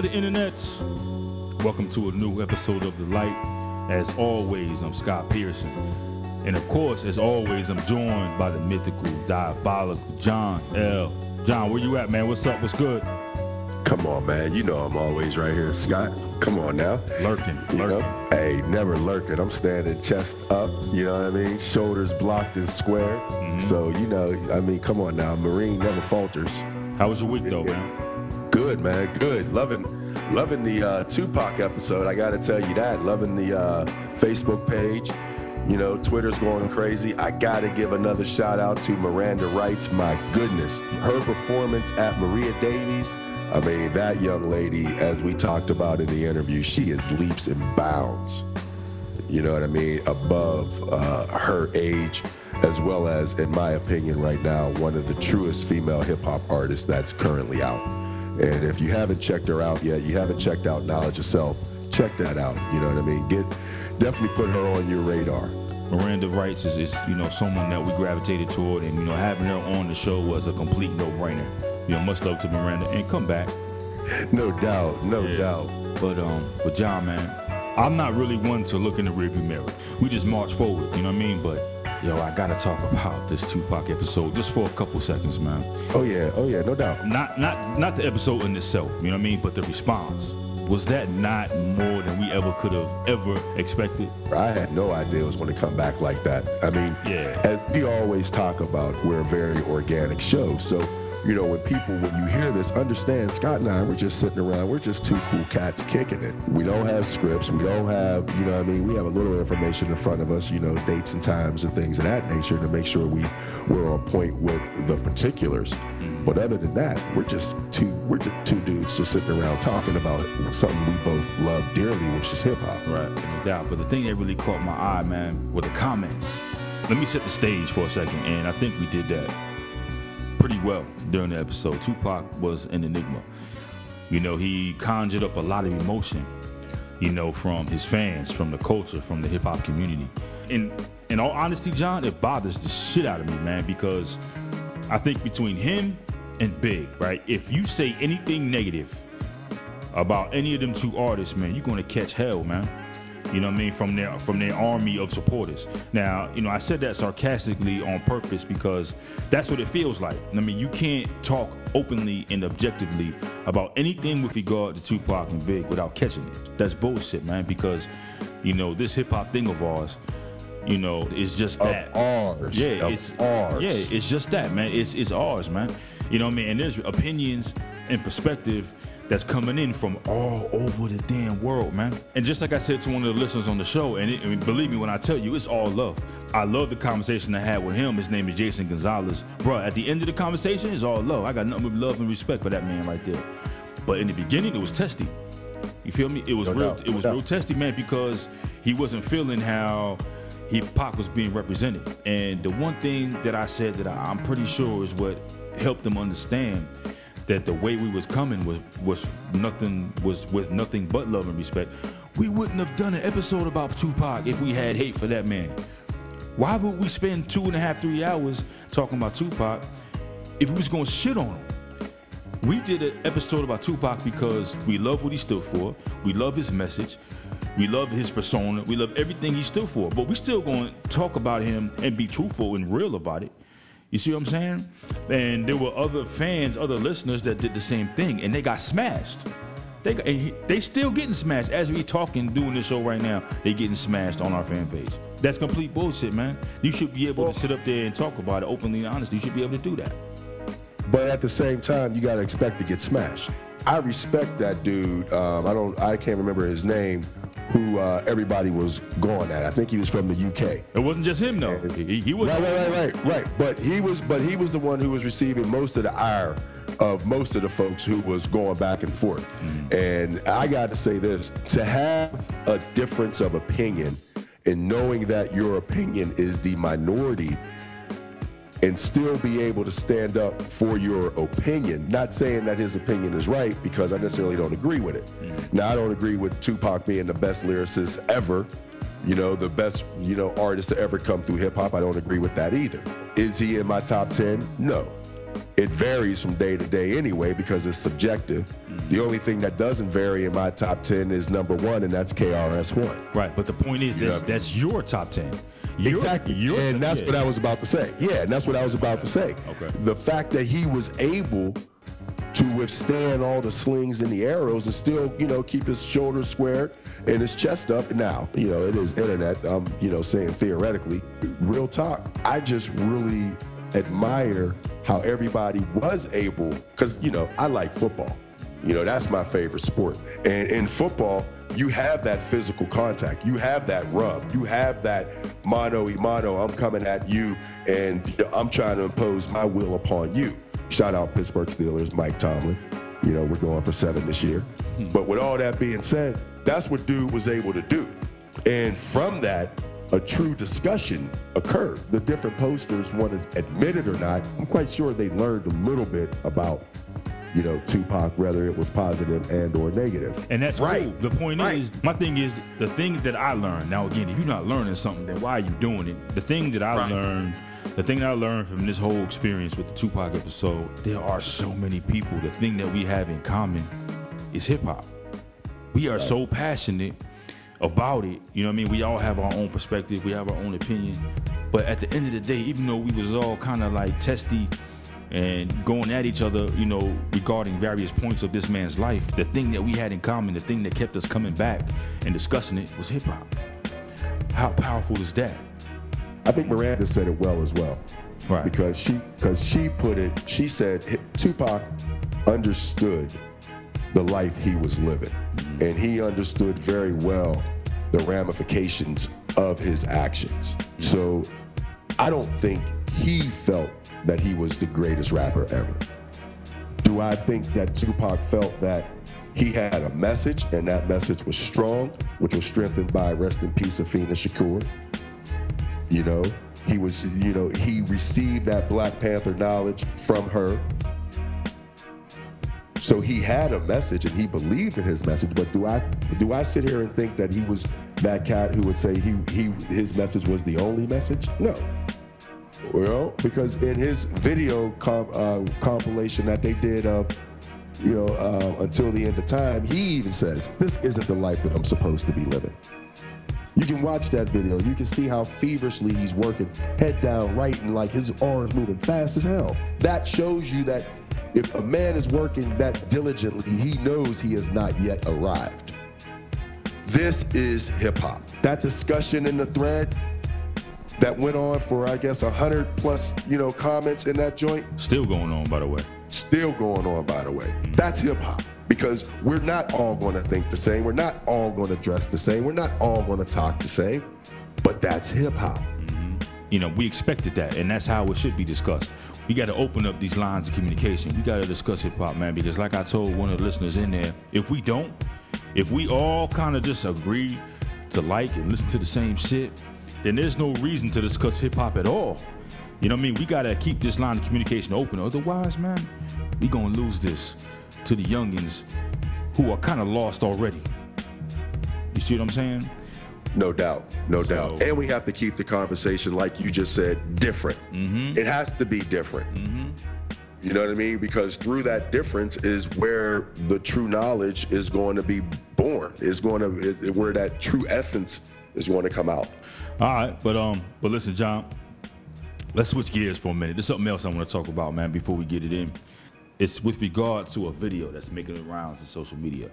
of the internet, welcome to a new episode of The Light. As always, I'm Scott Pearson. And of course, as always, I'm joined by the mythical, diabolical John L. John, where you at, man? What's up? What's good? Come on, man. You know I'm always right here, Scott. Come on now. Lurking, You know? lurking. Hey, never lurking. I'm standing chest up, you know what I mean? Shoulders blocked and square. Mm-hmm. So, you know, I mean, come on now. Marine never falters. How was your week, though, man? Good, man. Good. Loving loving the uh, Tupac episode. I got to tell you that. Loving the uh, Facebook page. You know, Twitter's going crazy. I got to give another shout out to Miranda Wrights. My goodness. Her performance at Maria Davies. I mean, that young lady, as we talked about in the interview, she is leaps and bounds. You know what I mean? Above uh, her age, as well as, in my opinion, right now, one of the truest female hip hop artists that's currently out. And if you haven't checked her out yet, you haven't checked out Knowledge of Self, check that out. You know what I mean? Get definitely put her on your radar. Miranda Wrights is, is, you know, someone that we gravitated toward, and you know, having her on the show was a complete no-brainer. You know, much love to Miranda, and come back. No doubt, no Yeah. doubt. But um, but John, man, I'm not really one to look in the rearview mirror. We just march forward, you know what I mean? But yo, I gotta talk about this Tupac episode just for a couple seconds, man. Oh yeah, oh yeah, no doubt. Not not not the episode in itself, you know what I mean? But the response. Was that not more than we ever could have ever expected? I had no idea it was going to come back like that. I mean, Yeah. as we always talk about, we're a very organic show. So, you know, when people, when you hear this, understand Scott and I, we're just sitting around, we're just two cool cats kicking it. We don't have scripts. We don't have, you know I mean? We have a little information in front of us, you know, dates and times and things of that nature to make sure we, we're on point with the particulars. But other than that, we're just two, we're just two dudes just sitting around talking about something we both love dearly, which is hip hop. Right, no doubt. But the thing that really caught my eye, man, were the comments. Let me set the stage for a second, and I think we did that pretty well during the episode. Tupac was an enigma. You know, he conjured up a lot of emotion, you know, from his fans, from the culture, from the hip hop community. And in all honesty, John, it bothers the shit out of me, man, because I think between him and Big, right, if you say anything negative about any of them two artists, man, you're gonna catch hell, man. You know what I mean? From their from their army of supporters. Now, you know, I said that sarcastically on purpose because that's what it feels like. I mean, you can't talk openly and objectively about anything with regard to Tupac and Big without catching it. That's bullshit, man, because you know, this hip hop thing of ours, you know, is just that. Of ours. Yeah, of it's ours. Yeah, it's just that, man. It's it's ours, man. You know what I mean? And there's opinions and perspective that's coming in from all over the damn world, man. And just like I said to one of the listeners on the show, and, it, mean, believe me when I tell you, it's all love. I love the conversation I had with him. His name is Jason Gonzalez. Bro, at the end of the conversation, it's all love. I got nothing but love and respect for that man right there. But in the beginning, it was testy. You feel me? It was No real. doubt, It no was doubt. real testy, man, because he wasn't feeling how hip hop was being represented. And the one thing that I said that I, I'm pretty sure is what helped them understand that the way we was coming was was nothing was with nothing but love and respect. We wouldn't have done an episode about Tupac if we had hate for that man. Why would we spend two and a half, three hours talking about Tupac if we was gonna shit on him? We did an episode about Tupac because we love what he stood for. We love his message. We love his persona. We love everything he stood for. But we still to talk about him and be truthful and real about it. You see what I'm saying? And there were other fans, other listeners that did the same thing, and they got smashed. They got, he- they still getting smashed as we talking, doing this show right now. They getting smashed on our fan page. That's complete bullshit, man. You should be able to sit up there and talk about it openly and honestly. You should be able to do that. But at the same time, you gotta expect to get smashed. I respect that dude. Um, I don't. I can't remember his name. Who uh, everybody was going at. I think he was from the UK. It wasn't just him though. He, he was Right, right, right, right, right. But he was, but he was the one who was receiving most of the ire of most of the folks who was going back and forth. And I got to say this: to have a difference of opinion, and knowing that your opinion is the minority, and still be able to stand up for your opinion. Not saying that his opinion is right because I necessarily don't agree with it. Mm. Now I don't agree with Tupac being the best lyricist ever, you know, the best, you know, artist to ever come through hip hop. I don't agree with that either. Is he in my top 10? No. It varies from day to day anyway because it's subjective. Mm. The only thing that doesn't vary in my top 10 is number 1 and that's KRS-One. Right, but the point is you that's your top 10. You're, exactly. You're, and that's yeah. what I was about to say. Yeah, and that's what I was about to say. Okay. The fact that he was able to withstand all the slings and the arrows and still, you know, keep his shoulders squared and his chest up. Now, you know, it is internet. I'm, you know, saying theoretically. Real talk. I just really admire how everybody was able, because, you know, I like football. You know, that's my favorite sport. And in football, you have that physical contact. You have that rub. You have that mano y mano. I'm coming at you and I'm trying to impose my will upon you. Shout out Pittsburgh Steelers, Mike Tomlin. You know, we're going for seven this year. Hmm. But with all that being said, that's what dude was able to do. And from that, a true discussion occurred. The different posters, one is admitted or not, I'm quite sure they learned a little bit about, you know, Tupac, whether it was positive and or negative. And that's Right. cool. The point Right. is, my thing is, the thing that I learned. Now, again, if you're not learning something, then why are you doing it? The thing that I Right. learned, the thing that I learned from this whole experience with the Tupac episode, there are so many people. The thing that we have in common is hip hop. We are so passionate about it. You know what I mean? We all have our own perspective. We have our own opinion. But at the end of the day, even though we was all kind of like testy and going at each other, you know, regarding various points of this man's life, the thing that we had in common, the thing that kept us coming back and discussing it was hip hop. How powerful is that? I think Miranda said it well as well. Right. Because she because she put it, she said Tupac understood the life he was living. Mm-hmm. And he understood very well the ramifications of his actions. So I don't think he felt that he was the greatest rapper ever. Do I think that Tupac felt that he had a message and that message was strong, which was strengthened by rest in peace Afeni Shakur? You know, he was, you know, he received that Black Panther knowledge from her. So he had a message and he believed in his message. But do I do I sit here and think that he was that cat who would say he he his message was the only message? No. Well, because in his video comp, uh, compilation that they did, uh, you know, uh, until the end of time, he even says, "This isn't the life that I'm supposed to be living." You can watch that video. You can see how feverishly he's working, head down, writing like his arms moving fast as hell. That shows you that if a man is working that diligently, he knows he has not yet arrived. This is hip hop. That discussion in the thread that went on for I guess a hundred plus, you know, comments in that joint? Still going on, by the way. still going on by the way. Mm. That's hip-hop because we're not all going to think the same. We're not all going to dress the same. We're not all going to talk the same. But that's hip-hop mm-hmm. You know, we expected that, and that's how it should be discussed. We got to open up these lines of communication. We got to discuss hip hop, man, because like I told one of the listeners in there, if we don't, if we all kind of just agree to like and listen to the same shit, then there's no reason to discuss hip hop at all. You know what I mean? We got to keep this line of communication open. Otherwise, man, we to lose this to the youngins who are kind of lost already. You see what I'm saying? no doubt no doubt and we have to keep the conversation like you just said different mm-hmm. it has to be different mm-hmm. you know what i mean because through that difference is where the true knowledge is going to be born is going to is where that true essence is going to come out All right, but um, but listen, John. Let's switch gears for a minute. There's something else I want to talk about, man. Before we get it in, it's with regard to a video that's making the rounds in social media.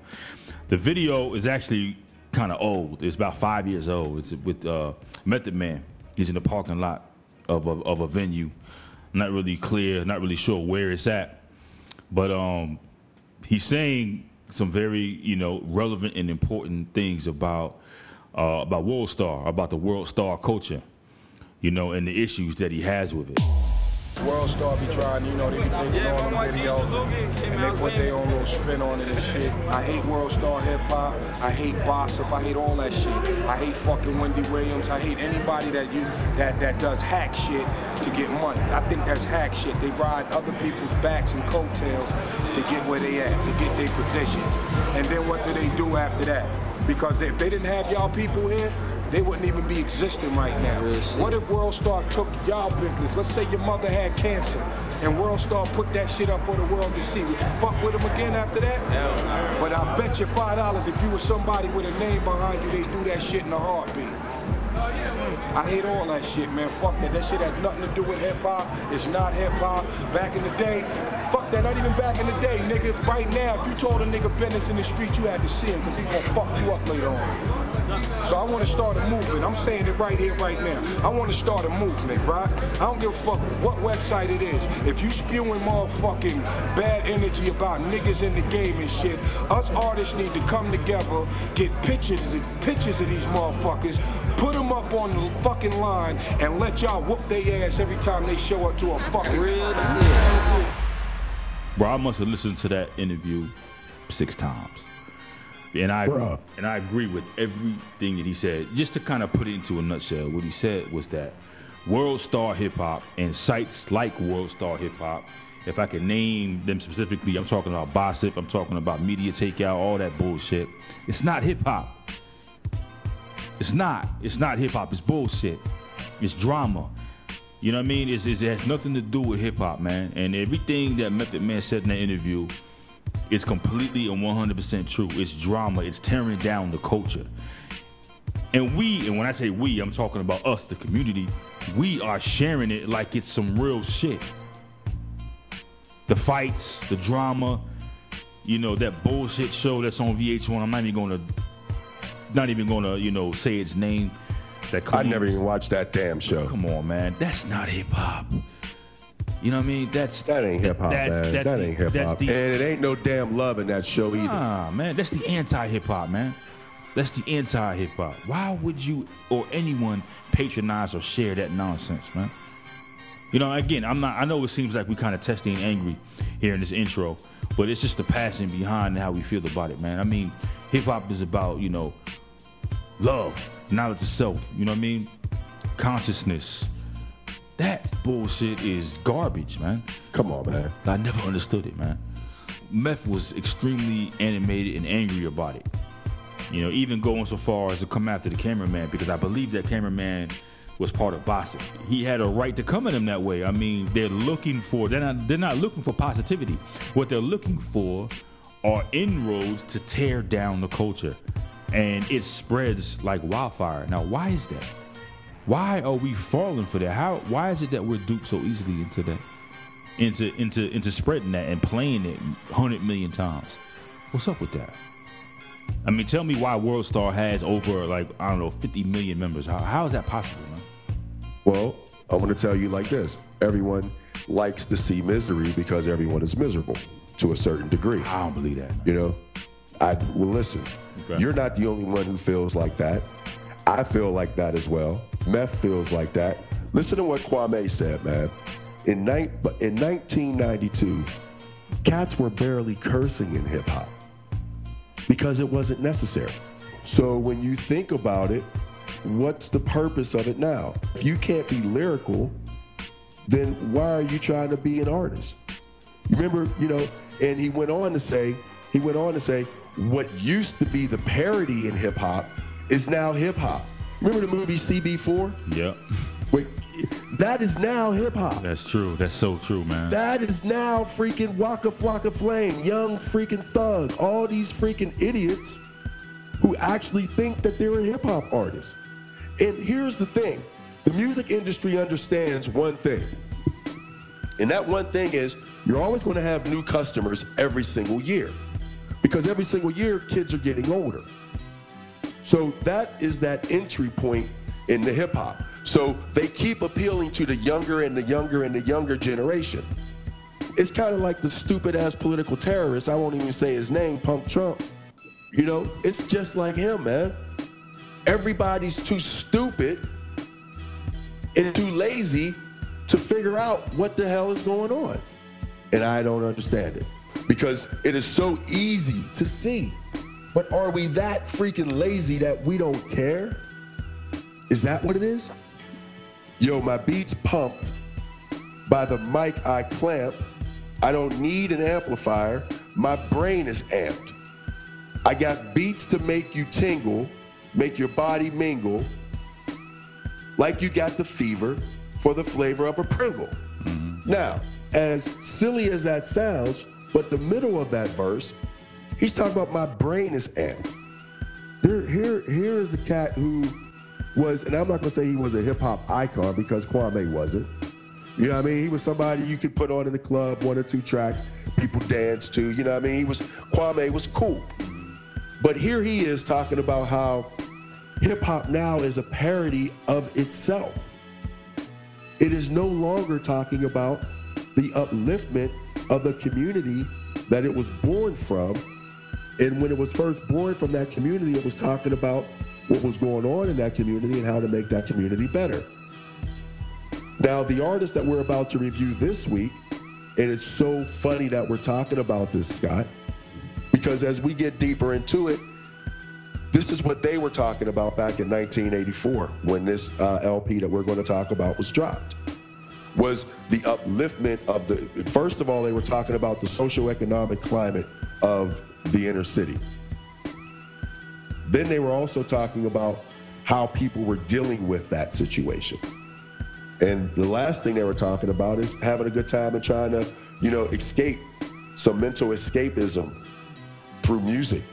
The video is actually kind of old. It's about five years old. It's with uh, Method Man. He's in the parking lot of a, of a venue. Not really clear. Not really sure where it's at, but um, he's saying some very you know relevant and important things about uh, about World Star, about the World Star culture, you know, and the issues that he has with it. World Star be trying, you know, they be taking on them videos and they put their own little spin on it and shit. I hate World Star hip hop. I hate Bossip. I hate all that shit. I hate fucking Wendy Williams. I hate anybody that you that that does hack shit to get money. I think that's hack shit. They ride other people's backs and coattails to get where they at, to get their positions. And then what do they do after that? Because if they didn't have y'all people here, they wouldn't even be existing right now. What if World Star took y'all business? Let's say your mother had cancer and World Star put that shit up for the world to see. Would you fuck with them again after that? Hell. But I bet you five dollars if you were somebody with a name behind you, they'd do that shit in a heartbeat. I hate all that shit, man. Fuck that. That shit has nothing to do with hip hop. It's not hip hop. Back in the day, fuck that. Not even back in the day, nigga. Right now, if you told a nigga business in the street, you had to see him because he's gonna fuck you up later on. So I want to start a movement. I'm saying it right here, right now. I want to start a movement, right? I don't give a fuck what website it is. If you spewing motherfucking bad energy about niggas in the game and shit, us artists need to come together, get pictures, pictures of these motherfuckers, put them up on the fucking line, and let y'all whoop their ass every time they show up to a fucking Real. Bro, I must have listened to that interview six times. And I Bruh. and I agree with everything that he said. Just to kind of put it into a nutshell, what he said was that World Star Hip Hop and sites like World Star Hip Hop, if I can name them specifically, I'm talking about Bossip, I'm talking about Media Takeout, all that bullshit. It's not hip hop. It's not. It's not hip hop. It's bullshit. It's drama. You know what I mean? It's, it's, it has nothing to do with hip hop, man. And everything that Method Man said in that interview is completely and 100% true. It's drama. It's tearing down the culture. And we, and when I say we, I'm talking about us, the community, we are sharing it like it's some real shit. The fights, the drama, you know, that bullshit show that's on VH1. I'm not even gonna not even gonna, you know, say its name. That I never even watched that damn show. Come on, man. That's not hip hop. You know what I mean? That's That ain't hip hop, that's- man. that's that the- ain't hip hop, And it ain't no damn love in that show either. Nah, man, that's the anti hip hop, man. That's the anti hip hop. Why would you or anyone patronize or share that nonsense, man? You know, again, I'm not. I know it seems like we kind of testy and angry here in this intro, but it's just the passion behind how we feel about it, man. I mean, hip hop is about you know love, knowledge of self. You know what I mean? Consciousness. That bullshit is garbage, man. Come on, man. I never understood it, man. Meth was extremely animated and angry about it. You know, even going so far as to come after the cameraman because I believe that cameraman was part of Bossip. He had a right to come at him that way. I mean, they're looking for they're not they're not looking for positivity. What they're looking for are inroads to tear down the culture. And it spreads like wildfire. Now, why is that? Why are we falling for that? How why is it that we're duped so easily into that? into into into spreading that and playing it hundred million times. What's up with that? I mean, tell me why World Star has over like I don't know fifty million members. How, how is that possible, man? Well, I'm going to tell you like this everyone likes to see misery because everyone is miserable to a certain degree. I don't believe that. Man. You know, I well listen. Okay. You're not the only one who feels like that. I feel like that as well. Meth feels like that. Listen to what Kwame said, man. In, ni- in 1992, cats were barely cursing in hip hop because it wasn't necessary. So when you think about it, what's the purpose of it now? If you can't be lyrical, then why are you trying to be an artist? Remember, you know, and he went on to say, he went on to say, what used to be the parody in hip hop is now hip hop. Remember the movie CB4? Yep, Wait, that is now hip hop. that's true. That's so true, man. That is now freaking Waka Flocka Flame, young freaking thug, all these freaking idiots who actually think that they're a hip hop artist. And here's the thing the music industry understands one thing. And that one thing is you're always going to have new customers every single year. Because every single year, kids are getting older. So that is that entry point in the hip hop. So they keep appealing to the younger and the younger and the younger generation. It's kind of like the stupid ass political terrorist. I won't even say his name, Punk Trump. You know, it's just like him, man. Everybody's too stupid and too lazy to figure out what the hell is going on. And I don't understand it because it is so easy to see. But are we that freaking lazy that we don't care? Is that what it is? Yo, my beats pump by the mic I clamp. I don't need an amplifier. My brain is amped. I got beats to make you tingle, make your body mingle. like you got the fever for the flavor of a Pringle. Mm-hmm. Now, as silly as that sounds, but the middle of that verse, he's talking about my brain is amped. Here, here, here is a cat who was, and I'm not gonna say he was a hip hop icon because Kwame wasn't. You know what I mean? He was somebody you could put on in the club, one or two tracks, people dance to. You know what I mean? He was Kwame was cool. But here he is talking about how hip hop now is a parody of itself. It is no longer talking about the upliftment of the community that it was born from. And when it was first born from that community, it was talking about what was going on in that community and how to make that community better. Now, the artist that we're about to review this week, and it's so funny that we're talking about this, Scott, because as we get deeper into it, this is what they were talking about back in 1984 when this uh, LP that we're going to talk about was dropped. Was the upliftment of the first of all, they were talking about the socioeconomic climate of the inner city. Then they were also talking about how people were dealing with that situation. And the last thing they were talking about is having a good time and trying to, you know, escape some mental escapism through music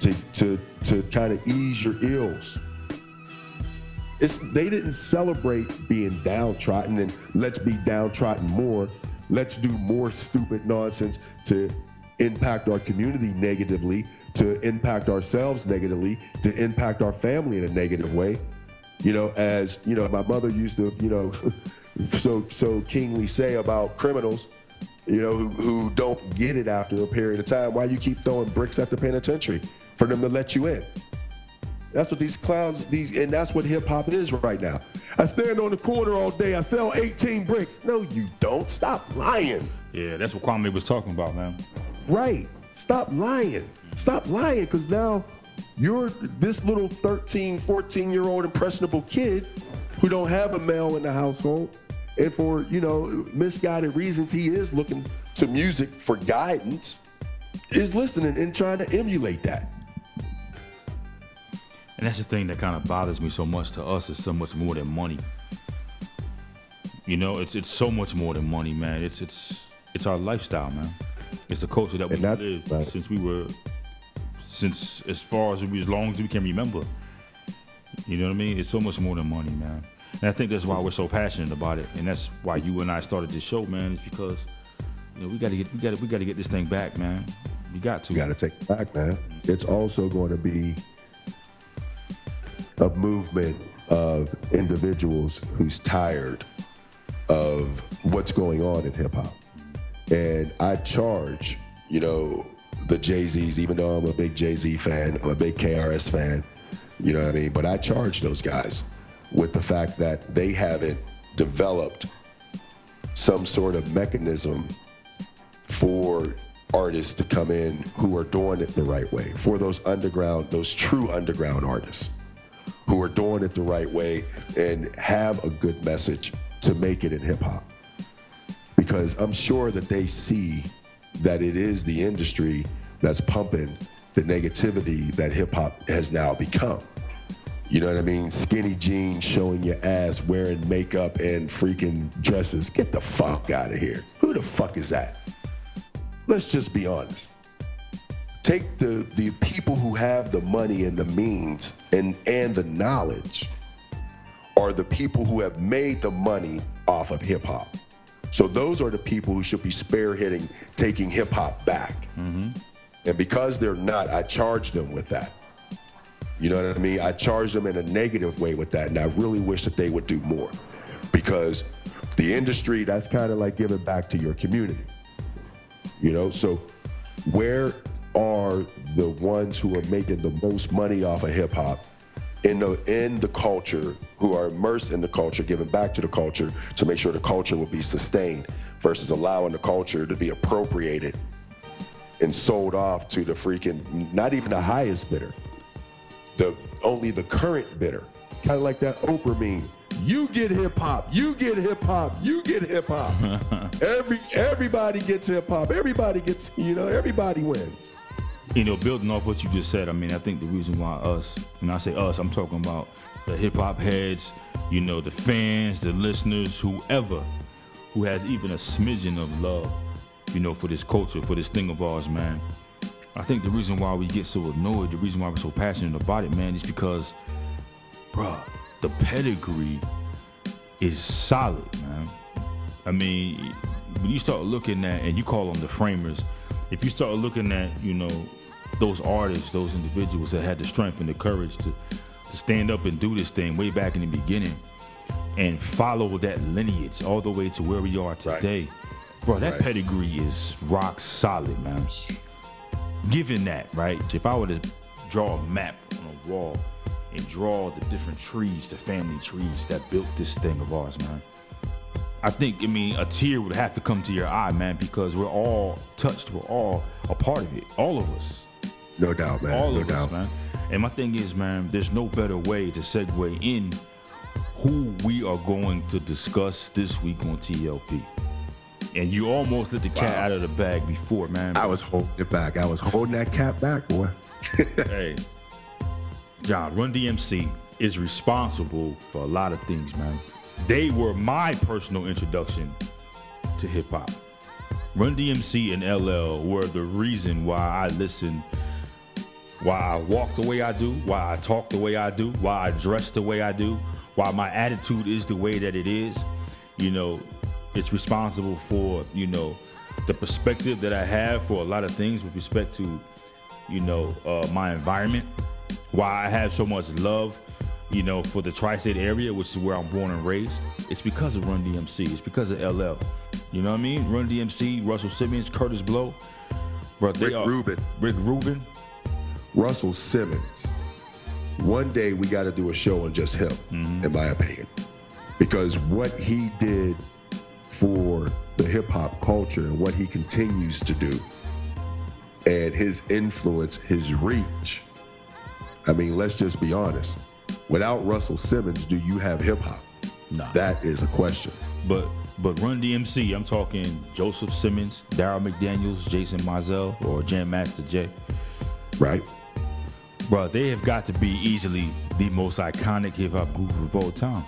to to to kind of ease your ills. It's they didn't celebrate being downtrodden and let's be downtrodden more. Let's do more stupid nonsense to impact our community negatively, to impact ourselves negatively, to impact our family in a negative way. You know, as you know, my mother used to, you know, so so kingly say about criminals, you know, who, who don't get it after a period of time. Why you keep throwing bricks at the penitentiary for them to let you in? That's what these clowns, these, and that's what hip hop is right now. I stand on the corner all day. I sell 18 bricks. No, you don't. Stop lying. Yeah, that's what Kwame was talking about, man. Right. Stop lying. Stop lying because now you're this little 13, 14 year old impressionable kid who don't have a male in the household. And for, you know, misguided reasons, he is looking to music for guidance, is listening and trying to emulate that. And that's the thing that kind of bothers me so much. To us, it's so much more than money. You know, it's it's so much more than money, man. It's it's it's our lifestyle, man. It's the culture that we And that- live right. since we were, since as far as we, as long as we can remember. You know what I mean? It's so much more than money, man. And I think that's why we're so passionate about it, and that's why you and I started this show, man. Is because you know we got to get we got to we got to get this thing back, man. We got to. You got to take it back, man. It's also going to be a movement of individuals who's tired of what's going on in hip hop. And I charge, you know, the Jay Z's, even though I'm a big Jay Z fan, I'm a big KRS fan, you know what I mean? But I charge those guys with the fact that they haven't developed some sort of mechanism for artists to come in who are doing it the right way, for those underground, those true underground artists who are doing it the right way and have a good message to make it in hip hop. Because I'm sure that they see that it is the industry that's pumping the negativity that hip hop has now become. You know what I mean? Skinny jeans showing your ass, wearing makeup and freaking dresses. Get the fuck out of here. Who the fuck is that? Let's just be honest. Take the the people who have the money and the means and and the knowledge are the people who have made the money off of hip hop. So those are the people who should be spearheading taking hip hop back. Mm-hmm. And because they're not, I charge them with that. You know what I mean? I charge them in a negative way with that, and I really wish that they would do more, because the industry that's kind of like giving back to your community. You know, so where are the ones who are making the most money off of hip hop in the in the culture, who are immersed in the culture, giving back to the culture to make sure the culture will be sustained, versus allowing the culture to be appropriated and sold off to the freaking not even the highest bidder, the only the current bidder, kind of like that Oprah meme. You get hip hop, you get hip hop, you get hip hop. Every everybody gets hip hop. Everybody gets you know everybody wins. You know, building off what you just said, I mean, I think the reason why us, when I say us, I'm talking about the hip hop heads, you know, the fans, the listeners, whoever who has even a smidgen of love, you know, for this culture, for this thing of ours, man. I think the reason why we get so annoyed, the reason why we're so passionate about it, man, is because, bruh, the pedigree is solid, man. I mean, when you start looking at, and you call them the framers, if you start looking at, you know, those artists, those individuals that had the strength and the courage to, to stand up and do this thing way back in the beginning and follow that lineage all the way to where we are today. Bro, that Right. pedigree is rock solid, man. Given that, right? If I were to draw a map on a wall and draw the different trees, the family trees that built this thing of ours, man. I think, I mean, a tear would have to come to your eye, man, because we're all touched. We're all a part of it. All of us. No doubt, man. All no of doubt. us, man. And my thing is, man, there's no better way to segue in who we are going to discuss this week on TLP. And you almost let the cat Wow. out of the bag before, man. I was holding it back. I was holding that cat back, boy. hey, John, Run DMC is responsible for a lot of things, man. They were my personal introduction to hip hop. Run DMC and LL were the reason why I listened, why I walk the way I do, why I talk the way I do, why I dress the way I do, why my attitude is the way that it is. You know, it's responsible for, you know, the perspective that I have for a lot of things with respect to, you know, uh, my environment, why I have so much love, you know, for the tri-state area, which is where I'm born and raised. It's because of Run DMC. It's because of LL. You know what I mean? Run DMC, Russell Simmons, Kurtis Blow, bro. Rick are, Rubin. Rick Rubin. Russell Simmons. One day we got to do a show on just him, mm-hmm. in my opinion, because what he did for the hip hop culture and what he continues to do, and his influence, his reach. I mean, let's just be honest. Without Russell Simmons, do you have hip hop? Nah. That is a question. But but Run DMC, I'm talking Joseph Simmons, Darryl McDaniels, Jason Mizell, or Jam Master Jay. right? Bro, they have got to be easily the most iconic hip hop group of all time.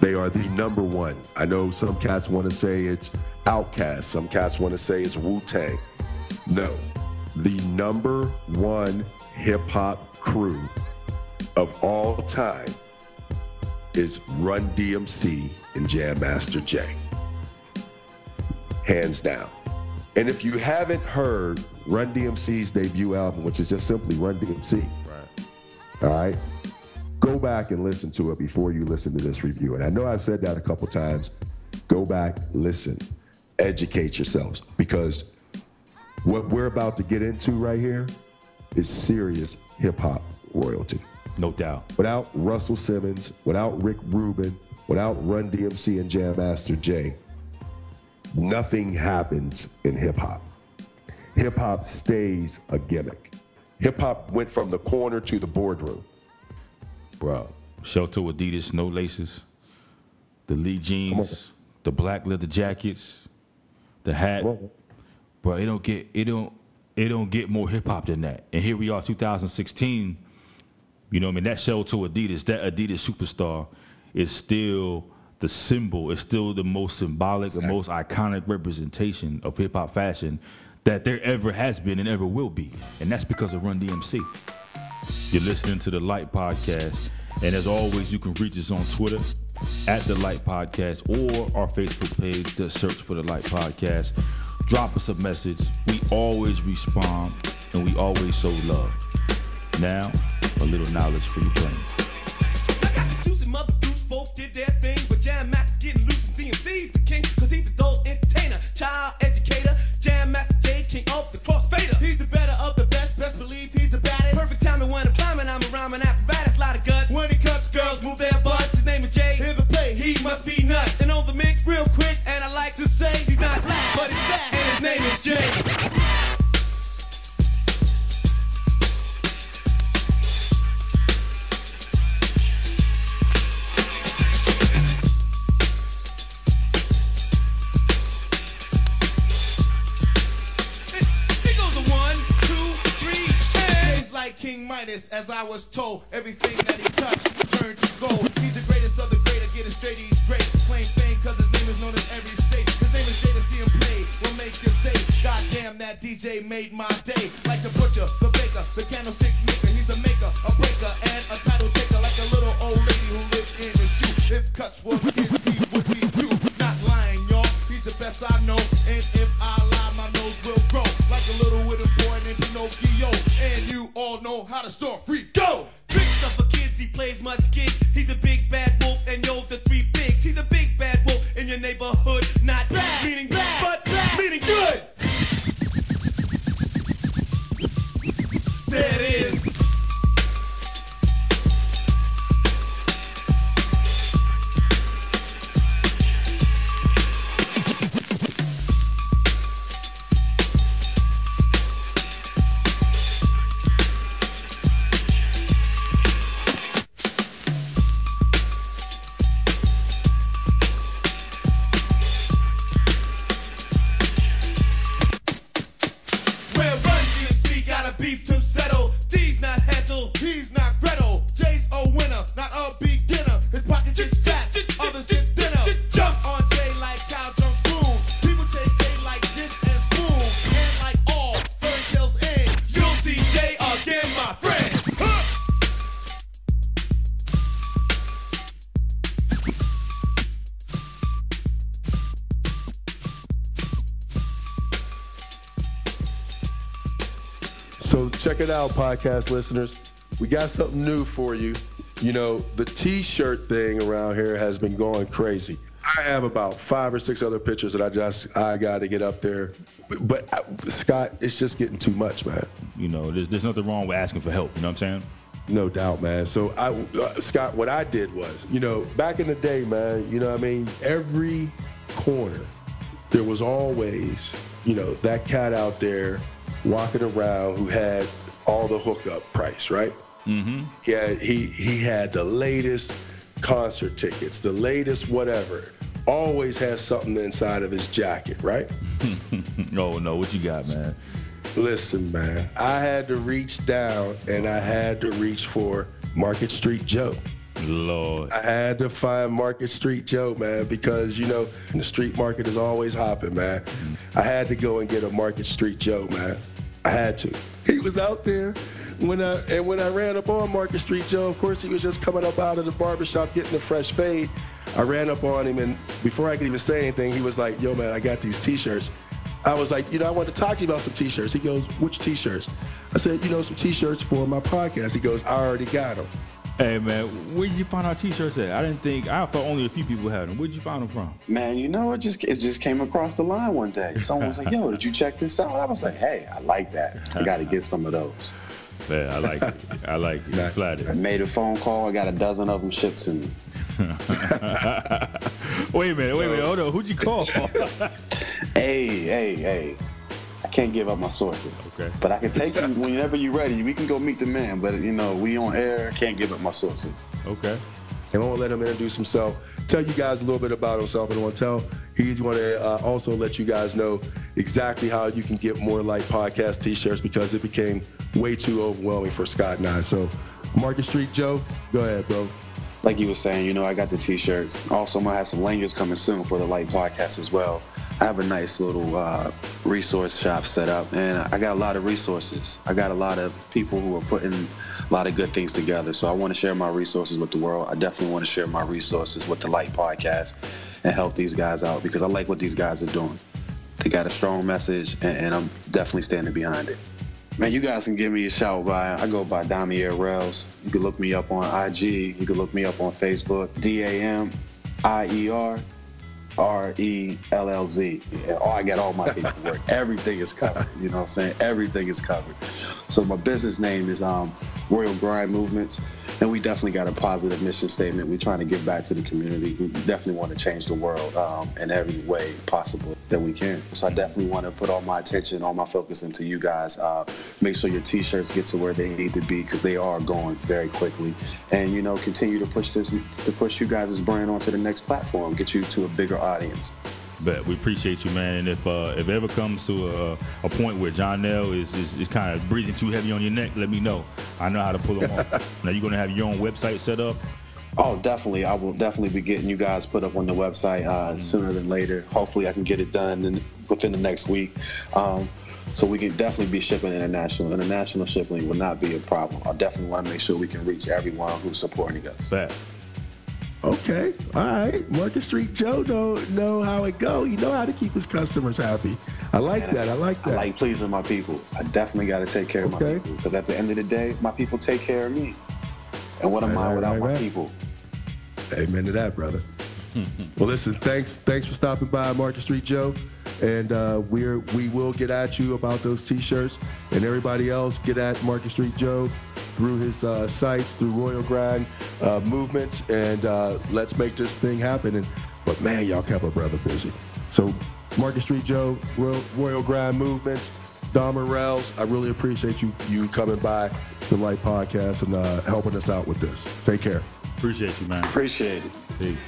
They are the number one. I know some cats want to say it's Outkast. Some cats want to say it's Wu Tang. No, the number one hip hop crew of all time is Run DMC and Jam Master Jay. Hands down. And if you haven't heard Run DMC's debut album, which is just simply Run DMC, Right. all right. Go back and listen to it before you listen to this review. And I know I've said that a couple times. Go back, listen, educate yourselves because what we're about to get into right here is serious hip hop royalty. No doubt. Without Russell Simmons, without Rick Rubin, without Run DMC and Jam Master Jay, nothing happens in hip hop. Hip hop stays a gimmick. Hip hop went from the corner to the boardroom. Bro, Shell toe Adidas, no laces, the Lee jeans, the black leather jackets, the hat. Bro, it don't get it don't it don't get more hip hop than that. And here we are, 2016. You know what I mean? That Shell toe Adidas, that Adidas superstar is still the symbol, is still the most symbolic, the most iconic representation of hip hop fashion that there ever has been and ever will be. And that's because of Run DMC. You're listening to the Light Podcast. And as always, you can reach us on Twitter at the Light Podcast or our Facebook page. Just search for the Light Podcast. Drop us a message. We always respond and we always show love. Now, a little knowledge for your brains. Out, podcast listeners. We got something new for you. You know, the T-shirt thing around here has been going crazy. I have about five or six other pictures that I just I got to get up there, but, but uh, Scott, it's just getting too much, man. You know, there's, there's nothing wrong with asking for help. You know what I'm saying? No doubt, man. So I, uh, Scott, what I did was, you know, back in the day, man, you know, what I mean, every corner there was always, you know, that cat out there walking around who had all the hookup price, right? Mm-hmm. Yeah, he he had the latest concert tickets, the latest whatever. Always has something inside of his jacket, right? Oh no, what you got, man? Listen, man, I had to reach down and I had to reach for Market Street Joe. Lord. I had to find Market Street Joe, man, because you know the street market is always hopping, man. I had to go and get a Market Street Joe, man. I had to. He was out there when I and when I ran up on Market Street Joe, of course he was just coming up out of the barbershop getting a fresh fade. I ran up on him and before I could even say anything, he was like, "Yo, man, I got these T-shirts." I was like, you know, I want to talk to you about some T-shirts. He goes, "Which T-shirts?" I said, "You know, some T-shirts for my podcast." He goes, "I already got them." Hey man, where did you find our t-shirts at? I didn't think I thought only a few people had them. Where'd you find them from? Man, you know, it just it just came across the line one day. Someone was like, "Yo, did you check this out?" I was like, "Hey, I like that. I got to get some of those." Man, I like it. I like it. You I flattered. made a phone call. I got a dozen of them shipped to me. wait a minute, wait a minute, hold on. Who'd you call? Hey, hey, hey. I can't give up my sources. Okay. But I can take you whenever you're ready. We can go meet the man. But you know, we on air. Can't give up my sources. okay. and I want to let him introduce himself, tell you guys a little bit about himself, and I want to tell he's going to uh, also let you guys know exactly how you can get more like podcast T-shirts because it became way too overwhelming for Scott and I. So, Market Street Joe, go ahead, bro. like you were saying, you know, I got the t-shirts. Also, I'm gonna have some lanyards coming soon for the Light Podcast as well. I have a nice little uh, resource shop set up, and I got a lot of resources. I got a lot of people who are putting a lot of good things together. So I want to share my resources with the world. I definitely want to share my resources with the Light Podcast and help these guys out because I like what these guys are doing. They got a strong message, and, and I'm definitely standing behind it. Man, you guys can give me a shout by I go by Damier Rellz. You can look me up on IG. You can look me up on Facebook. D A M I E R R E L L Z. Oh, I got all my paperwork. Everything is covered. You know what I'm saying? Everything is covered. So my business name is um, Royal Grind Movements, and we definitely got a positive mission statement. We're trying to give back to the community. We definitely want to change the world um, in every way possible that we can. So I definitely want to put all my attention, all my focus into you guys. Uh, make sure your T-shirts get to where they need to be because they are going very quickly, and you know continue to push this to push you guys' brand onto the next platform, get you to a bigger audience. But we appreciate you, man. And if uh, if it ever comes to a, a point where John L is, is, is kind of breathing too heavy on your neck, let me know. I know how to pull him off. now you're gonna have your own website set up. Oh, definitely. I will definitely be getting you guys put up on the website uh, sooner than later. Hopefully, I can get it done in, within the next week. Um, so we can definitely be shipping international. International shipping will not be a problem. I definitely want to make sure we can reach everyone who's supporting us. That. Okay, all right. Market Street Joe know know how it go. You know how to keep his customers happy. I like And that. I like that. I like pleasing my people. I definitely got to take care of my people because at the end of the day, my people take care of me. And what am Right, I right, without right, my right. people? Amen to that, brother. well, listen, thanks, thanks for stopping by, Market Street Joe, and uh, we're we will get at you about those T-shirts, and everybody else get at Market Street Joe through his uh, sites, through Royal Grind uh, movements, and uh, let's make this thing happen. And but man, y'all kept a brother busy. So, Market Street Joe, Royal, Royal Grind movements. Damier Rellz, I really appreciate you you coming by the Light Podcast and uh, helping us out with this. Take care. Appreciate you, man. Appreciate it. Peace.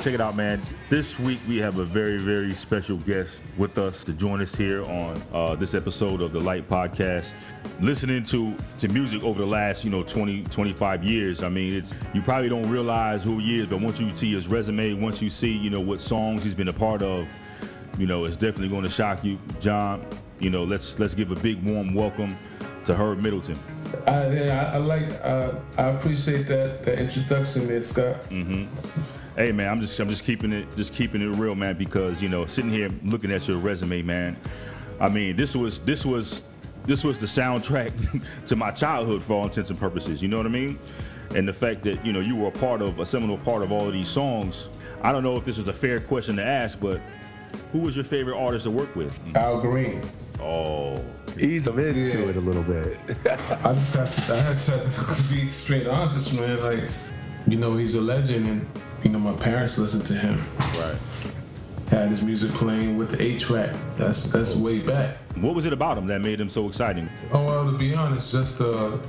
Check it out, man. This week we have a very, very special guest with us to join us here on uh, this episode of the Light Podcast. Listening to to music over the last, you know, 20, 25 years, I mean, it's you probably don't realize who he is, but once you see his resume, once you see, you know, what songs he's been a part of, you know, it's definitely going to shock you, John. You know, let's let's give a big warm welcome to Herb Middleton. I, yeah, I, I like. Uh, I appreciate that that introduction there, Scott. Hey man, I'm just I'm just keeping it just keeping it real, man, because you know, sitting here looking at your resume, man. I mean, this was this was this was the soundtrack to my childhood for all intents and purposes. You know what I mean? And the fact that you know you were a part of a seminal part of all of these songs. I don't know if this is a fair question to ask, but who was your favorite artist to work with? Al Green. Oh, ease them into Yeah. it a little bit. I just have to. I just have to be straight honest, man. Like, you know, he's a legend, and you know, my parents listened to him. right. Had his music playing with the eight track. That's that's way back. What was it about him that made him so exciting? Oh well, to be honest, just the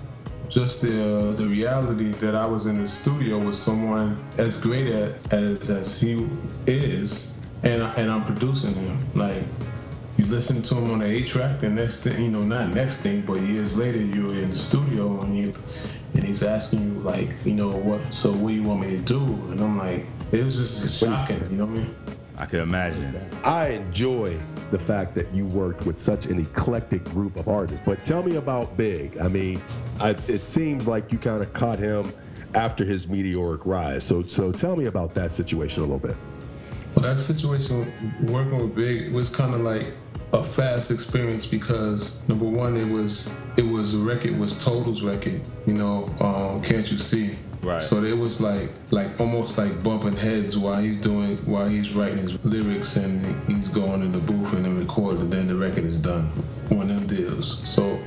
just the uh, the reality that I was in the studio with someone as great at as as he is, and I, and I'm producing him. Like you listen to him on the eight track, the next thing you know, not next thing, but years later you're in the studio and you and he's asking you like, you know, what? So what do you want me to do? And I'm like, it was just shocking. You know what I mean? I can imagine. I enjoy the fact that you worked with such an eclectic group of artists. But tell me about Big. I mean, I, it seems like you kind of caught him after his meteoric rise. So, so tell me about that situation a little bit. Well, that situation working with Big was kind of like a fast experience because number one, it was it was a record was Total's record, you know, um, can't you see? Right. So it was like like almost like bumping heads while he's doing while he's writing his lyrics and he's going in the booth and then recording and then the record is done. One of them deals. So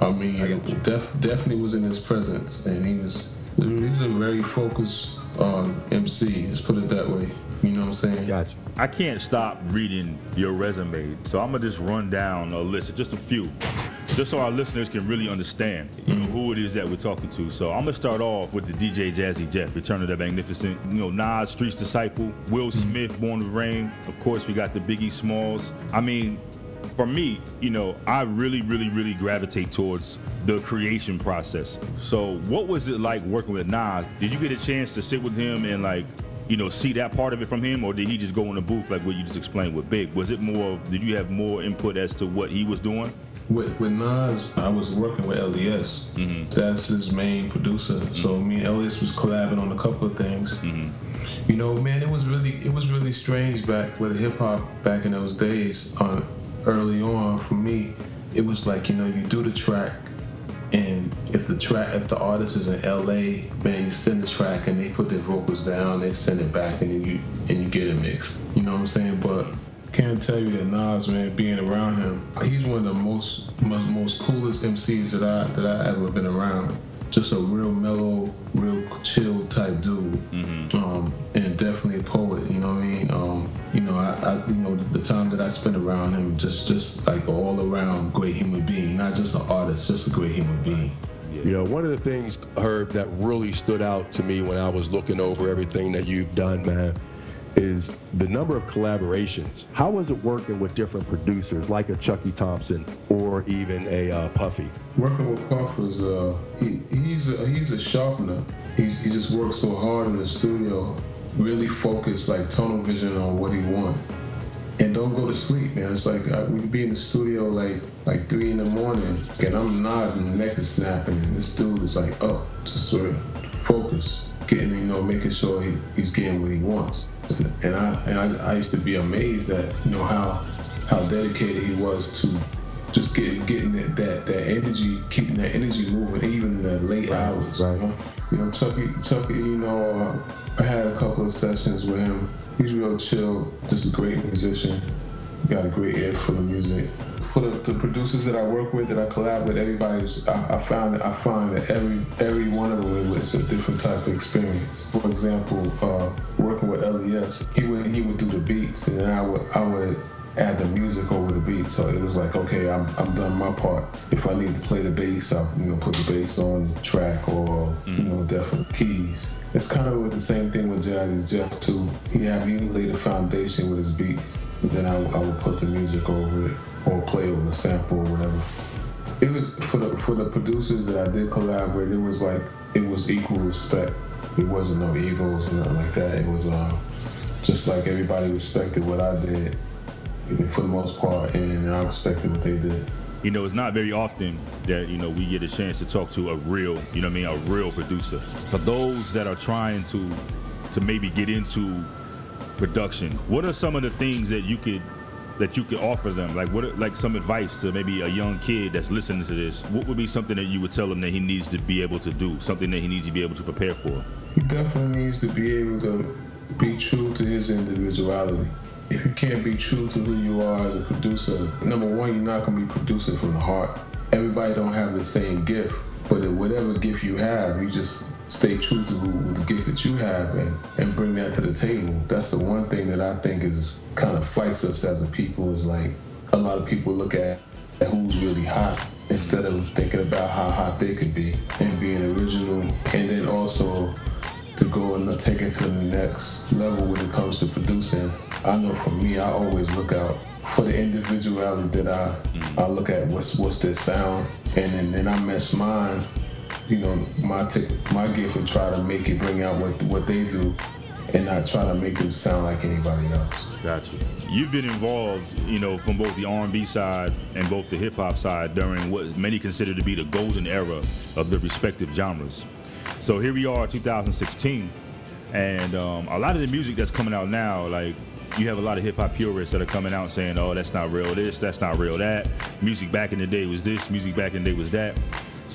I mean, def, definitely was in his presence and he was he was a very focused um, MC. Let's put it that way. You know what I'm saying? Gotcha. I can't stop reading your resume, so I'm gonna just run down a list, just a few, just so our listeners can really understand you know, who it is that we're talking to. So I'm gonna start off with the DJ Jazzy Jeff, Return of the Magnificent, you know, Nas, Streets Disciple, Will Smith, Born to Reign. Of course, we got the Biggie Smalls. I mean, for me, you know, I really, really, really gravitate towards the creation process. So, what was it like working with Nas? Did you get a chance to sit with him and like, you know, see that part of it from him, or did he just go in the booth like what you just explained with Big? Was it more? Did you have more input as to what he was doing? With, with Nas, I was working with LES. Mm-hmm. That's his main producer. Mm-hmm. So me and LES was collabing on a couple of things. Mm-hmm. You know, man, it was really it was really strange back with hip hop back in those days. Uh, early on, for me, it was like you know you do the track, And if the track, if the artist is in LA, man, you send the track and they put their vocals down, they send it back, and then you and you get it mixed. You know what I'm saying? But can't tell you that Nas, man, being around him, he's one of the most most, most coolest MCs that I that I ever been around. Just a real mellow, real chill type dude, um, and definitely a poet. You know what I mean? Um, you know, I, I, you know, the, the time that I spent around him, just just like all around great human being, not just an artist, just a great human being. You know, one of the things, Herb, that really stood out to me when I was looking over everything that you've done, man, is the number of collaborations. How was it working with different producers like a Chucky Thompson or even a uh, Puffy? Working with Puff was uh, he, he's a, he's a sharpener. He's, he just works so hard in the studio, really focused, like tunnel vision on what he wants. and don't go to sleep, man. It's like I, we be in the studio like like three in the morning, and I'm nodding, neck is snapping, and this dude is like up, just sort of focus, getting you know, making sure he, he's getting what he wants. And, I and I, I used to be amazed at you know how how dedicated he was to just getting getting that, that that energy, keeping that energy moving, even in the late hours. right. You know, you know Chucky, Chucky. You know, uh, I had a couple of sessions with him. He's real chill, just a great musician. Got a great ear for the music. For the, the producers that I work with, that I collab with, everybody's. I, I found that I find that every every one of them is a different type of experience. For example, uh, working with LES, he would he would do the beats, and then I would I would add the music over the beat. So it was like, okay, I'm, I'm done my part. If I need to play the bass, I'll you know put the bass on the track or you know definitely keys. It's kind of the same thing with Jazzy Jeff too. He had me lay the foundation with his beats, but then I, I would put the music over it or play over a sample or whatever. It was for the for the producers that I did collaborate. It was like it was equal respect. It wasn't no egos or nothing like that. It was uh, just like everybody respected what I did for the most part, and I respected what they did. You know, it's not very often that, you know, we get a chance to talk to a real, you know I mean, a real producer. For those that are trying to to maybe get into production, what are some of the things that you could that you could offer them? Like what like some advice to maybe a young kid that's listening to this? What would be something that you would tell him that he needs to be able to do? Something that he needs to be able to prepare for? He definitely needs to be able to be true to his individuality. If you can't be true to who you are as a producer, number one, you're not gonna be producing from the heart. Everybody don't have the same gift, but whatever gift you have, you just stay true to who, the gift that you have and, and bring that to the table. That's the one thing that I think is kind of fights us as a people is like a lot of people look at, who's really hot instead of thinking about how hot they could be and being original and then also to go and take it to the next level when it comes to producing. I know for me, I always look out for the individuality that I I look at what's what's their sound, and then, then I match mine. You know, my t- my gift and try to make it bring out what what they do, and not try to make them sound like anybody else. Gotcha. You've been involved, you know, from both the R&B side and both the hip hop side during what many consider to be the golden era of the respective genres. So here we are, 2016, and um, a lot of the music that's coming out now, like you have a lot of hip hop purists that are coming out saying, "Oh, that's not real. This, that's not real. That music back in the day was this. Music back in the day was that."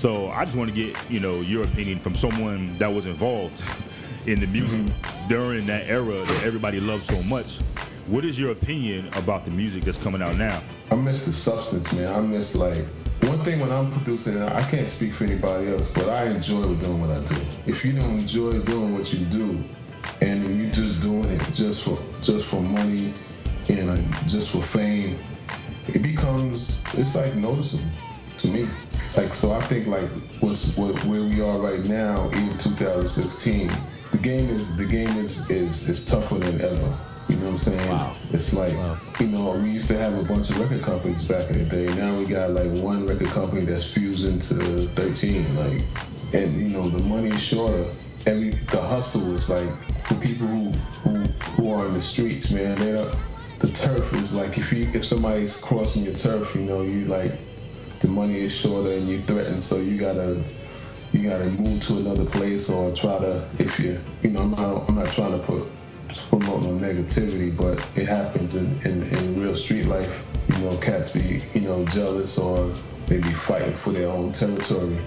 So I just want to get, you know, your opinion from someone that was involved in the music during that era that everybody loved so much. What is your opinion about the music that's coming out now? I miss the substance, man. I miss like one thing when I'm producing. I can't speak for anybody else, but I enjoy doing what I do. If you don't enjoy doing what you do, and you're just doing it just for just for money and uh, just for fame, it becomes it's like noticeable to me. Like so, I think like what's what, where we are right now in 2016. The game is the game is is is tougher than ever. You know what I'm saying? Wow. It's like you know we used to have a bunch of record companies back in the day. Now we got like one record company that's fused into 13. Like, and you know the money is shorter. Every the hustle is like for people who who who are in the streets, man. They don't. The turf is like if you if somebody's crossing your turf, you know you like the money is shorter and you threaten, so you gotta you gotta move to another place or try to if you you know I'm not I'm not trying to put promote no negativity, but it happens in, in, in real street life. You know, cats be you know jealous or they be fighting for their own territory.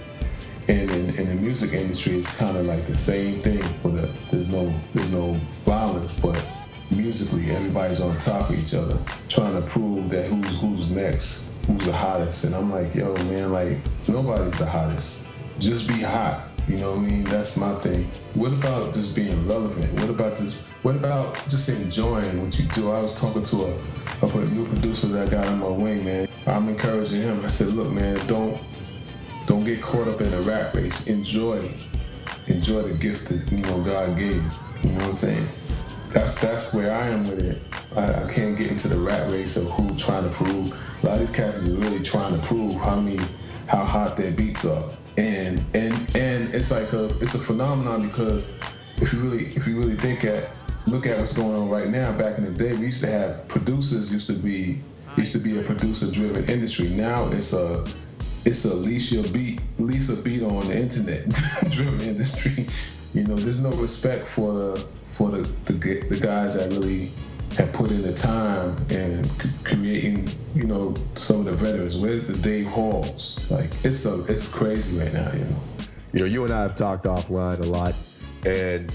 And in, in the music industry, it's kind of like the same thing. But the, there's no there's no violence, but musically, everybody's on top of each other, trying to prove that who's who's next, who's the hottest. And I'm like, yo, man, like nobody's the hottest. Just be hot. You know what I mean? That's my thing. What about just being relevant? What about just what about just enjoying what you do? I was talking to a, a new producer that I got on my wing, man. I'm encouraging him. I said, look, man, don't don't get caught up in a rat race. Enjoy. Enjoy the gift that you know God gave. You know what I'm saying? That's that's where I am with it. I, I can't get into the rat race of who trying to prove. A lot of these cats is really trying to prove how many how hot their beats are and and and it's like a it's a phenomenon because if you really if you really think at look at what's going on right now back in the day we used to have producers used to be used to be a producer driven industry now it's a it's a Lisa beat Lisa beat on the internet driven industry you know there's no respect for the for the the, the guys that really have put in the time and c- creating, you know, some of the veterans. Where's the Dave Halls? Like it's a it's crazy right now, you know. You know, you and I have talked offline a lot, and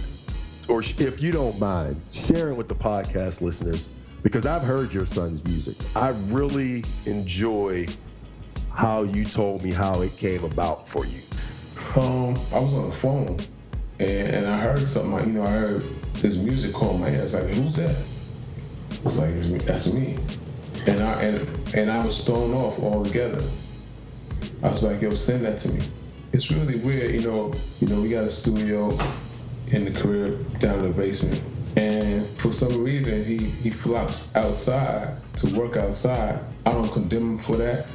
or sh- if you don't mind sharing with the podcast listeners, because I've heard your son's music. I really enjoy how you told me how it came about for you. Um, I was on the phone and, and I heard something. Like, you know, I heard this music call my ear. Like, "Who's that?" It's like, it's me, "That's me," and I and and I was thrown off altogether. I was like, "Yo, send that to me." It's really weird, you know. You know, we got a studio in the crib down in the basement, and for some reason, he he flops outside to work outside. I don't condemn him for that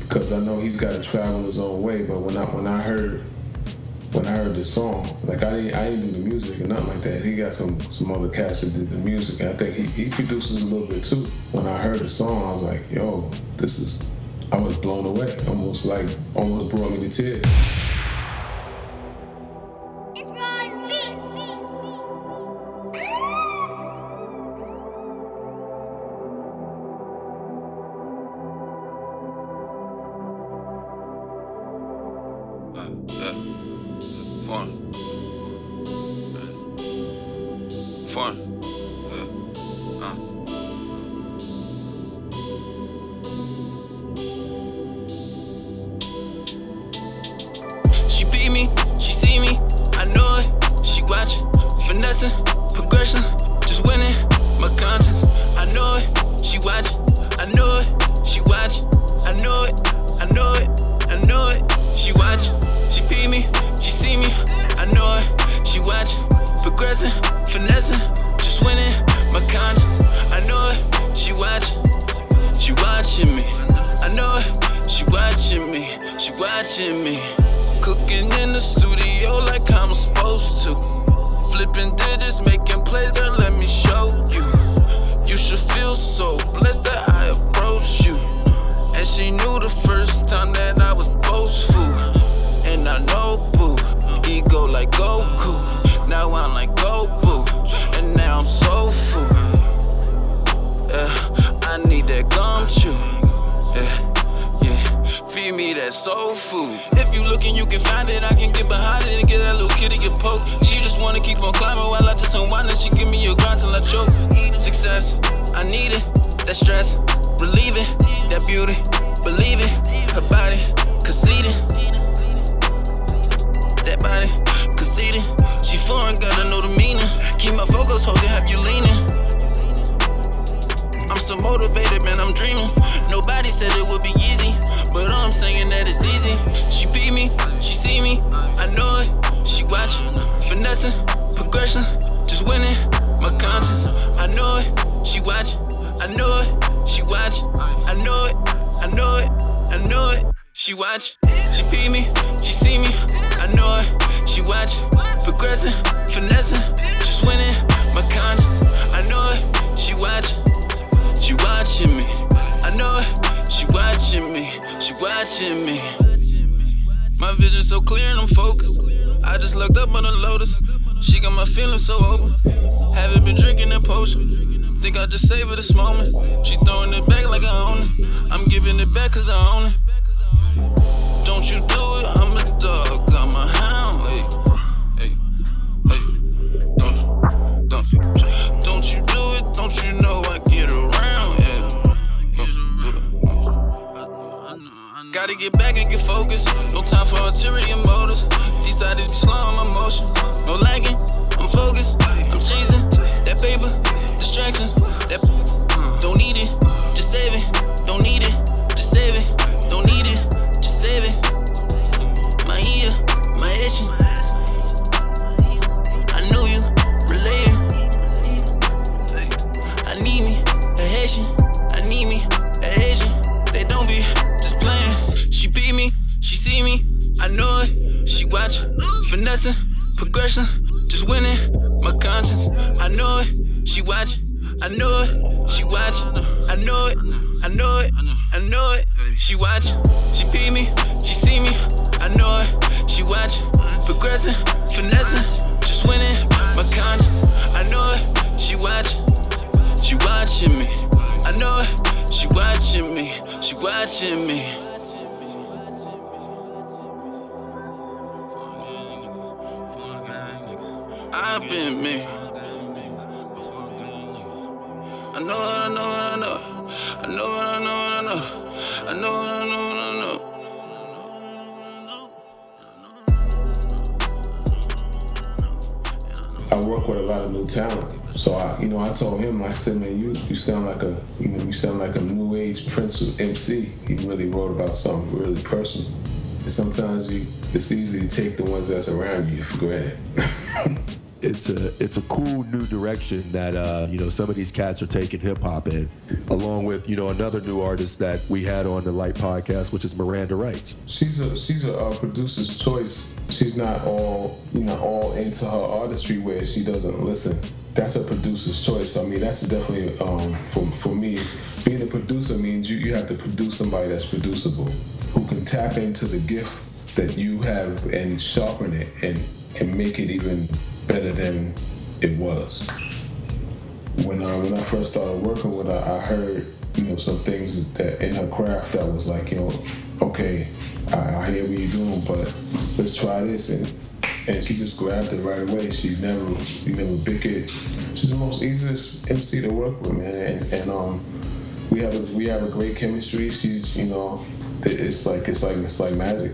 because I know he's got to travel his own way. But when I when I heard when I heard the song, like I didn't I didn't do the music or nothing like that. He got some some other cats that did the music. And I think he, he produces a little bit too. When I heard the song, I was like, yo, this is I was blown away. Almost like almost brought me to tears. Said, man, you you sound like a, you know, you sound like a new age Prince of MC. He really wrote about something really personal. And sometimes you, it's easy to take the ones that's around you for granted. it's a it's a cool new direction that uh, you know some of these cats are taking hip hop in, along with you know another new artist that we had on the Light podcast, which is Miranda Wright. she's a she's a uh, producer's choice. She's not all you know all into her artistry where she doesn't listen. That's a producer's choice. I mean, that's definitely um, for for me. Being a producer means you you have to produce somebody that's producible, who can tap into the gift that you have and sharpen it and and make it even better than it was. When I when I first started working with her, I heard you know some things that in her craft that was like you know okay I, I hear what you're doing but let's try this and and she just grabbed it right away. She never she never bickered. She's the most easiest MC to work with, man. And, and um we have a we have a great chemistry. She's you know it's like it's like it's like magic.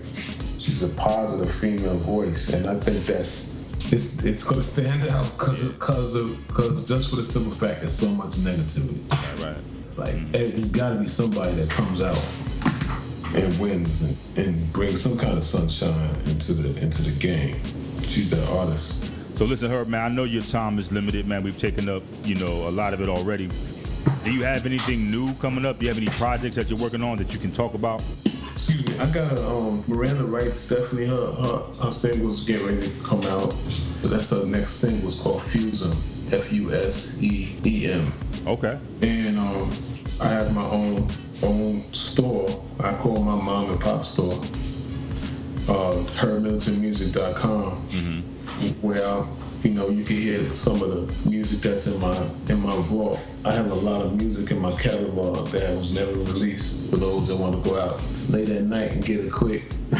She's a positive female voice, and I think that's it's it's gonna stand out because because of because just for the simple fact there's so much negativity. Right, right. Like eh, there's got to be somebody that comes out and wins and, and brings some kind of sunshine into the into the game. She's that artist. So listen, Herb, man, I know your time is limited, man. We've taken up, you know, a lot of it already. Do you have anything new coming up? Do you have any projects that you're working on that you can talk about? Excuse me, I got um, Miranda Wright's definitely her, her her singles getting ready to come out. So that's her next single. It's called Fusem, F U S E E M. Okay. And um, I have my own own store. I call my mom and pop store. Uh, HerbMiddletonMusic.com, where I, you know you can hear some of the music that's in my in my vault. I have a lot of music in my catalog that was never released for those that want to go out late at night and get a quick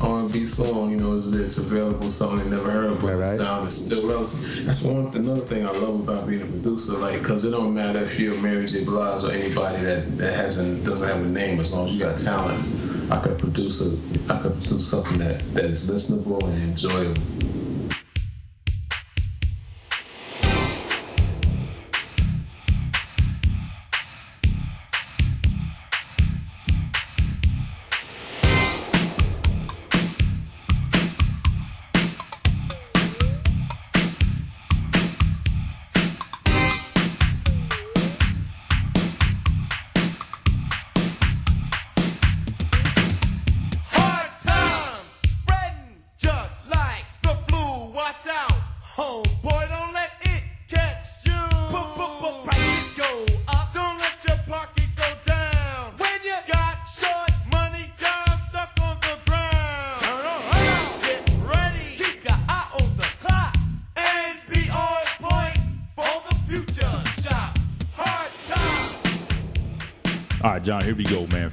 R&B song. You know, it's, it's available, something they never heard, but the sound is still relevant. That's one another thing I love about being a producer, like because it don't matter if you're Mary J. Blige or anybody that, that hasn't doesn't have a name, as long as you got talent. I could produce a I could produce something that, that is listenable and enjoyable.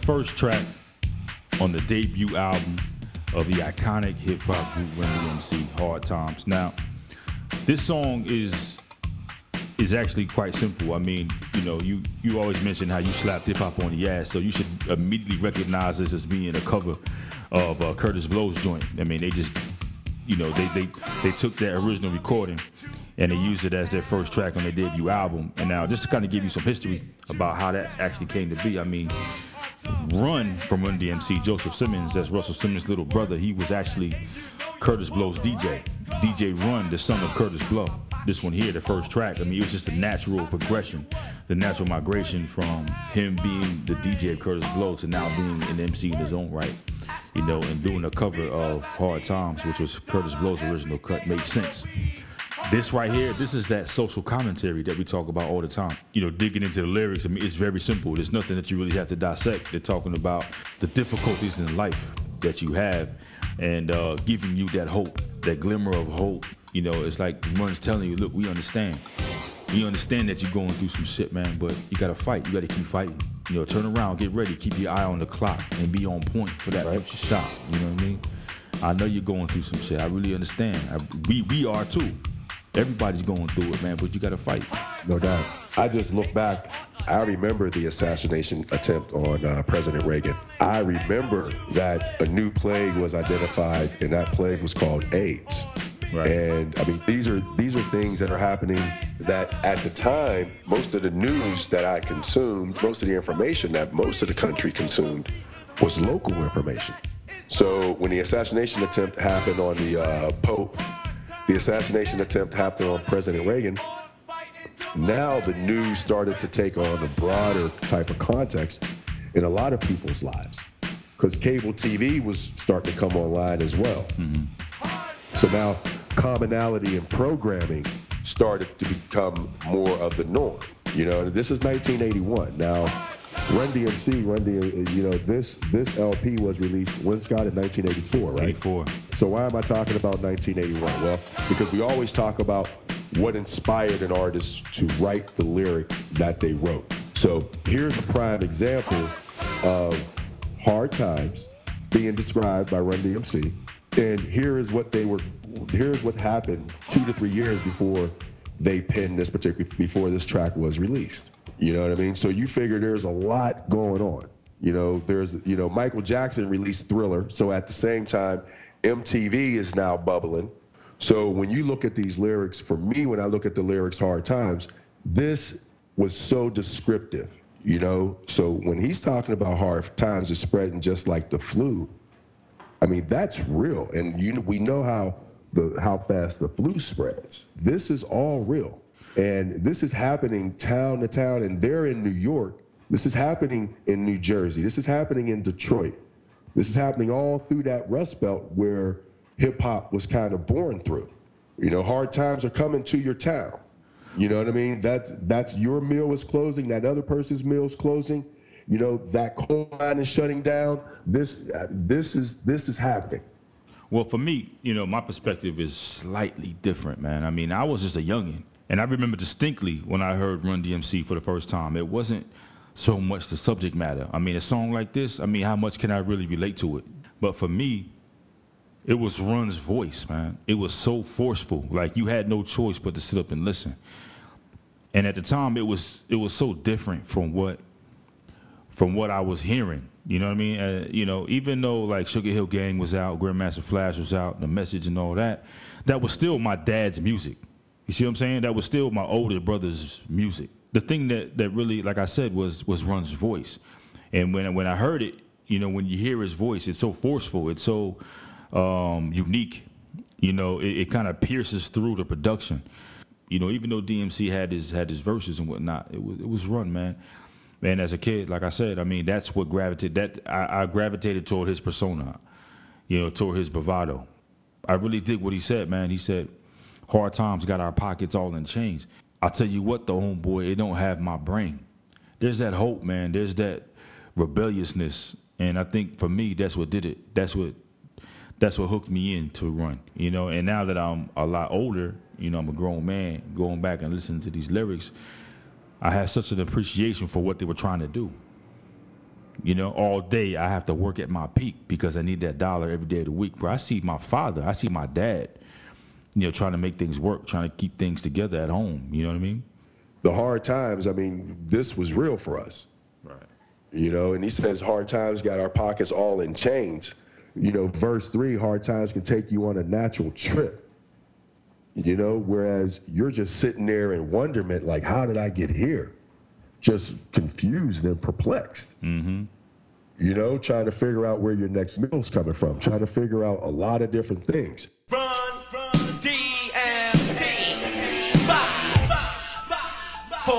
First track on the debut album of the iconic hip hop group Run DMC, Hard Times. Now, this song is is actually quite simple. I mean, you know, you you always mention how you slapped hip hop on the ass, so you should immediately recognize this as being a cover of uh, Kurtis Blow's joint. I mean, they just, you know, they they they took that original recording and they used it as their first track on their debut album. And now, just to kind of give you some history about how that actually came to be, I mean. Run from Run DMC, Joseph Simmons, that's Russell Simmons' little brother. He was actually Kurtis Blow's DJ. DJ Run, the son of Kurtis Blow. This one here, the first track, I mean, it was just a natural progression, the natural migration from him being the DJ of Kurtis Blow to now being an MC in his own right. You know, and doing a cover of Hard Times, which was Kurtis Blow's original cut, made sense. This right here, this is that social commentary that we talk about all the time. You know, digging into the lyrics, I mean, it's very simple. There's nothing that you really have to dissect. They're talking about the difficulties in life that you have and uh, giving you that hope, that glimmer of hope. You know, it's like Run's telling you, look, we understand. We understand that you're going through some shit, man, but you gotta fight. You gotta keep fighting. You know, turn around, get ready, keep your eye on the clock, and be on point for that future shot. You know what I mean? I know you're going through some shit. I really understand. I, we we are too. Everybody's going through it, man, but you gotta fight. No doubt. I just look back. I remember the assassination attempt on uh, President Reagan. I remember that a new plague was identified, and that plague was called AIDS. Right. And I mean, these are these are things that are happening that at the time, most of the news that I consumed, most of the information that most of the country consumed, was local information. So when the assassination attempt happened on the uh, Pope, the assassination attempt happened on President Reagan. Now the news started to take on a broader type of context in a lot of people's lives because cable TV was starting to come online as well. Mm-hmm. So now commonality in programming started to become more of the norm. You know, this is 1981. Now, Run DMC, Run DMC, you know, this this LP was released when Scott in 1984, right? 84. So why am I talking about 1981? Well, because we always talk about what inspired an artist to write the lyrics that they wrote. So here's a prime example of hard times being described by Run DMC. And here is what they were here's what happened two to three years before they penned this particular before this track was released. You know what I mean? So you figure there's a lot going on. You know, there's you know, Michael Jackson released Thriller, so at the same time, MTV is now bubbling. So when you look at these lyrics, for me, when I look at the lyrics Hard Times, this was so descriptive, you know? So when he's talking about hard times is spreading just like the flu, I mean, that's real. And you we know how the how fast the flu spreads. This is all real. And this is happening town to town, and they're in New York. This is happening in New Jersey. This is happening in Detroit. This is happening all through that Rust Belt where hip hop was kind of born through. You know, hard times are coming to your town. You know what I mean? That's that's your mill is closing, that other person's mill is closing. You know, that coal mine is shutting down. This this is this is happening. Well, for me, you know, my perspective is slightly different, man. I mean, I was just a youngin', and I remember distinctly when I heard Run DMC for the first time. It wasn't so much the subject matter. I mean, a song like this, I mean, how much can I really relate to it? But for me, it was Run's voice, man. It was so forceful. Like you had no choice but to sit up and listen. And at the time, it was it was so different from what from what I was hearing. You know what I mean? Uh, you know, even though like Sugar Hill Gang was out, Grandmaster Flash was out, the message and all that, that was still my dad's music. You see what I'm saying? That was still my older brother's music. The thing that, that really, like I said, was was Run's voice. And when when I heard it, you know, when you hear his voice, it's so forceful, it's so um, unique. You know, it, it kind of pierces through the production. You know, even though DMC had his had his verses and whatnot, it was it was Run, man. And as a kid, like I said, I mean, that's what gravitated. That I, I gravitated toward his persona, you know, toward his bravado. I really dig what he said, man. He said, "Hard times got our pockets all in chains." I tell you what, the homeboy, it don't have my brain. There's that hope, man. There's that rebelliousness, and I think for me, that's what did it. That's what that's what hooked me in to run, you know. And now that I'm a lot older, you know, I'm a grown man, going back and listening to these lyrics, I have such an appreciation for what they were trying to do. You know, all day I have to work at my peak because I need that dollar every day of the week. Bro, I see my father, I see my dad, you know, trying to make things work, trying to keep things together at home. You know what I mean? The hard times, I mean, this was real for us. Right. You know, and he says hard times got our pockets all in chains. You know, verse three, hard times can take you on a natural trip. You know, whereas you're just sitting there in wonderment, like, how did I get here? Just confused and perplexed. Mm-hmm. You know, trying to figure out where your next meal's coming from, trying to figure out a lot of different things. Run,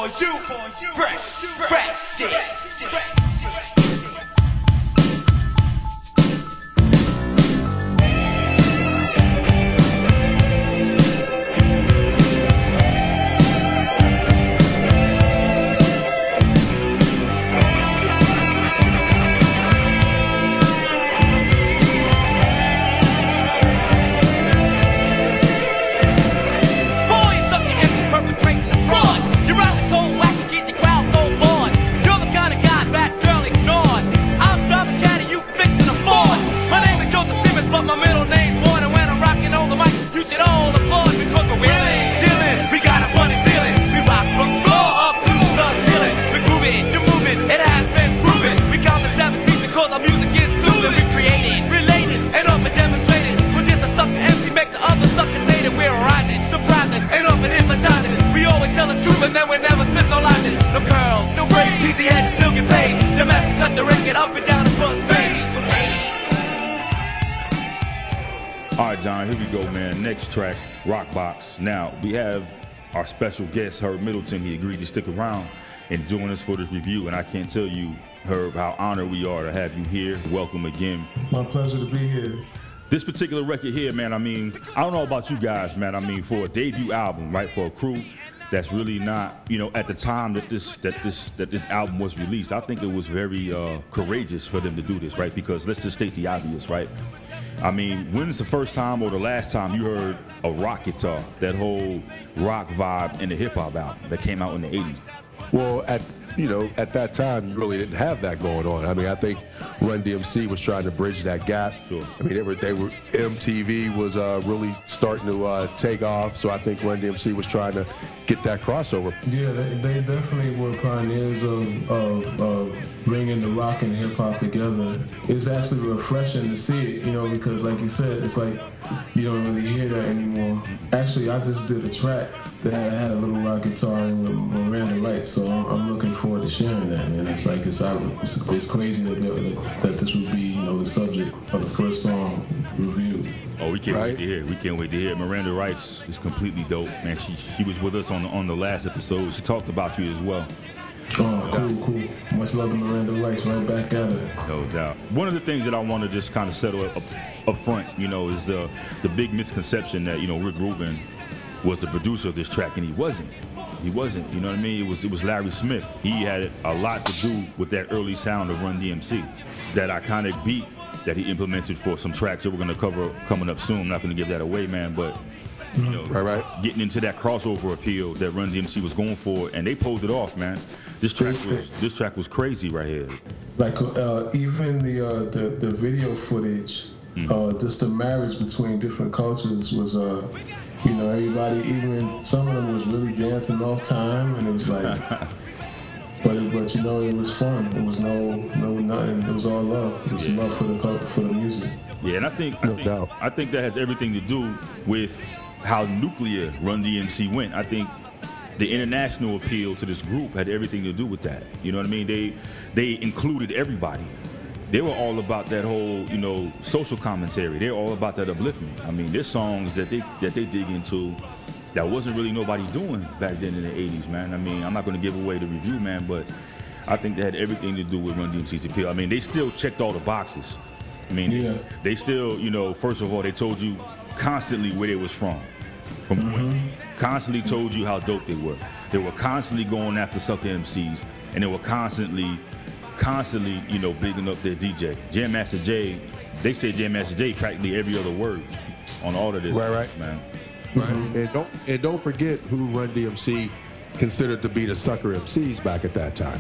For you, fresh, fresh shit. Cut the record up and down the front page. All right, John, here we go, man. Next track, Rockbox. Now, we have our special guest, Herb Middleton. He agreed to stick around and join us for this review. And I can't tell you, Herb, how honored we are to have you here. Welcome again. My pleasure to be here. This particular record here, man, I mean, I don't know about you guys, man. I mean, for a debut album, right, for a crew that's really not, you know, at the time that this that this that this album was released, I think it was very uh, courageous for them to do this, right? Because let's just state the obvious, right? I mean, when's the first time or the last time you heard a rock guitar, that whole rock vibe in the hip hop album that came out in the 80s? Well, at you know, at that time, you really didn't have that going on. I mean, I think Run DMC was trying to bridge that gap. Sure. I mean, they were they were MTV was uh, really starting to uh, take off, so I think Run DMC was trying to get that crossover. Yeah, they, they definitely were pioneers of, of, of bringing the rock and hip hop together. It's actually refreshing to see it, you know, because like you said, it's like you don't really hear that anymore. Actually, I just did a track that I had a little rock guitar and with Miranda Wright, so I'm, I'm looking forward to sharing that. Man, it's like it's out, it's, it's crazy that, that that this would be, you know, the subject of the first song review. Oh, we can't Right. wait to hear. it. We can't wait to hear. it. Miranda Rice is completely dope, man. She she was with us on the on the last episode. She talked about you as well. Oh, cool, cool. Much love to Miranda Rice, right back at it. No doubt. One of the things that I want to just kind of settle up, up front, you know, is the the big misconception that you know Rick Rubin was the producer of this track, and he wasn't. He wasn't. You know what I mean? It was it was Larry Smith. He had a lot to do with that early sound of Run DMC, that iconic beat that he implemented for some tracks that we're gonna cover coming up soon. I'm not gonna give that away, man, but. You know, Right, right. getting into that crossover appeal that Run DMC was going for, and they pulled it off, man. This track was this track was crazy right here. like uh, even the, uh, the the video footage, uh, just the marriage between different cultures was, uh, you know, everybody, even some of them was really dancing off time, and it was like, but it, but you know, it was fun. It was no no nothing. It was all love. It was love for the cul- for the music. Yeah, and I think I think, doubt. I think that has everything to do with how nuclear Run DMC went. I think the international appeal to this group had everything to do with that. You know what I mean? They they included everybody. They were all about that whole, you know, social commentary. They're all about that upliftment. I mean, there's songs that they that they dig into that wasn't really nobody doing back then in the 80s, man. I mean, I'm not going to give away the review, man, but I think that had everything to do with Run DMC's appeal. I mean, they still checked all the boxes. I mean, Yeah. they still, you know, first of all, they told you constantly where they was from. From Mm-hmm. constantly told you how dope they were. They were constantly going after sucker MCs, and they were constantly, constantly, you know, bigging up their DJ. Jam Master Jay, they say Jam Master Jay practically every other word on all of this, Right, right. man. Right. Mm-hmm. And don't and don't forget who Run DMC considered to be the sucker MCs back at that time.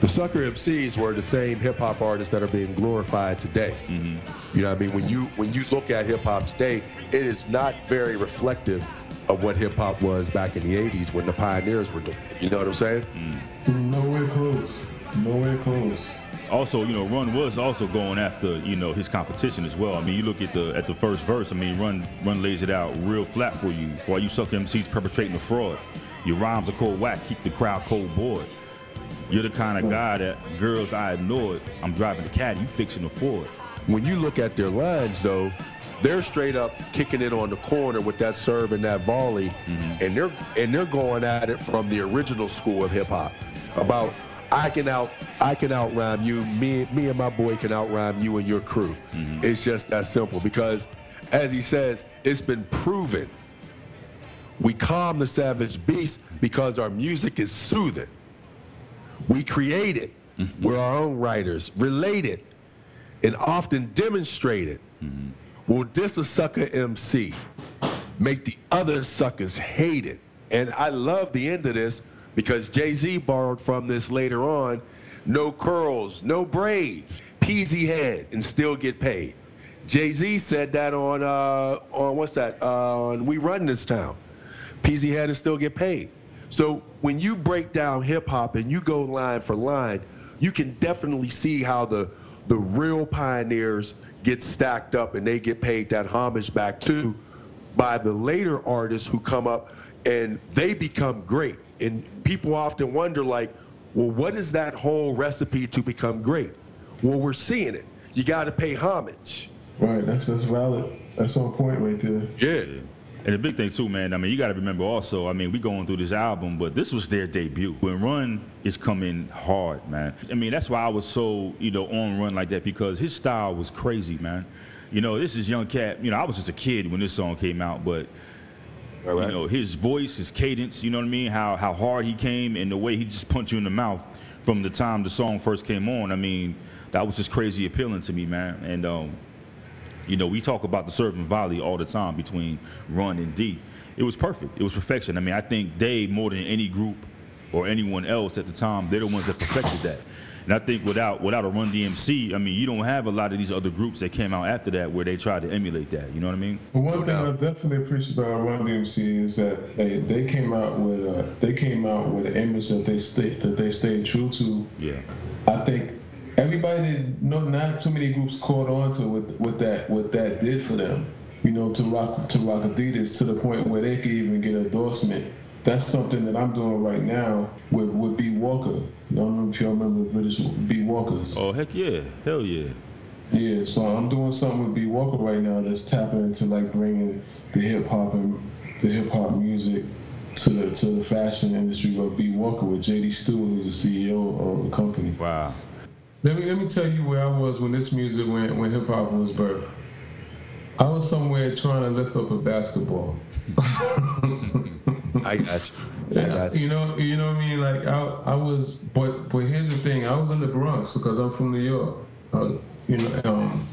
the sucker MCs were the same hip hop artists that are being glorified today. Mm-hmm. You know what I mean? When you when you look at hip hop today, it is not very reflective of what hip hop was back in the 80s when the pioneers were doing it. You know what I'm saying? Mm-hmm. Nowhere close. Nowhere close. Also, you know, Run was also going after, you know, his competition as well. I mean, you look at the at the first verse. I mean, Run Run lays it out real flat for you. All you sucker MCs perpetrating the fraud, your rhymes are cold whack, keep the crowd cold bored. You're the kind of guy that girls I ignored. I'm driving the caddy, you fixing the Ford. When you look at their lines, though, they're straight up kicking it on the corner with that serve and that volley, mm-hmm. and they're and they're going at it from the original school of hip hop about I can out I can out rhyme you, me me and my boy can out rhyme you and your crew. Mm-hmm. It's just that simple because, as he says, it's been proven. We calm the savage beast because our music is soothing. We create it. Mm-hmm. We're our own writers, related, and often demonstrated. Mm-hmm. Will diss a sucker MC, make the other suckers hate it. And I love the end of this because Jay Z borrowed from this later on. No curls, no braids, peasy head, and still get paid. Jay Z said that on uh, on what's that? Uh, on We Run This Town. Peasy head and still get paid. So when you break down hip hop and you go line for line, you can definitely see how the the real pioneers get stacked up and they get paid that homage back too by the later artists who come up and they become great. And people often wonder like, well, what is that whole recipe to become great? Well, we're seeing it. You got to pay homage. Right, that's that's valid. That's on point right there. Yeah. And the big thing too, man. I mean, you got to remember also. I mean, we going through this album, but this was their debut. When Run is coming hard, man. I mean, that's why I was so you know on Run like that because his style was crazy, man. You know, this is Young Cat. You know, I was just a kid when this song came out, but All right. you know his voice, his cadence. You know what I mean? How how hard he came and the way he just punched you in the mouth from the time the song first came on. I mean, that was just crazy appealing to me, man. And um, you know, we talk about the serve and volley all the time between Run and D. It was perfect. It was perfection. I mean, I think they more than any group or anyone else at the time, they're the ones that perfected that. And I think without without a Run DMC, I mean, you don't have a lot of these other groups that came out after that where they tried to emulate that. You know what I mean? But one thing I definitely appreciate about Run DMC is that they, they came out with a they came out with an image that they stayed that they stayed true to. Yeah. I think everybody did no not too many groups caught on to what what that what that did for them. You know, to rock to rock Adidas to the point where they could even get endorsement. That's something that I'm doing right now with with B Walker. I don't know if y'all remember British B Walkers. Oh heck yeah, hell yeah. Yeah, so I'm doing something with B Walker right now that's tapping into like bringing the hip hop and the hip hop music to the to the fashion industry with B Walker with JD Stewart, who's the CEO of the company. Wow. Let me let me tell you where I was when this music went when hip hop was birthed. I was somewhere trying to lift up a basketball. I got you. Got you. You know, you know what I mean. Like I, I was, but but here's the thing. I was in the Bronx because I'm from New York. Uh, you know, um,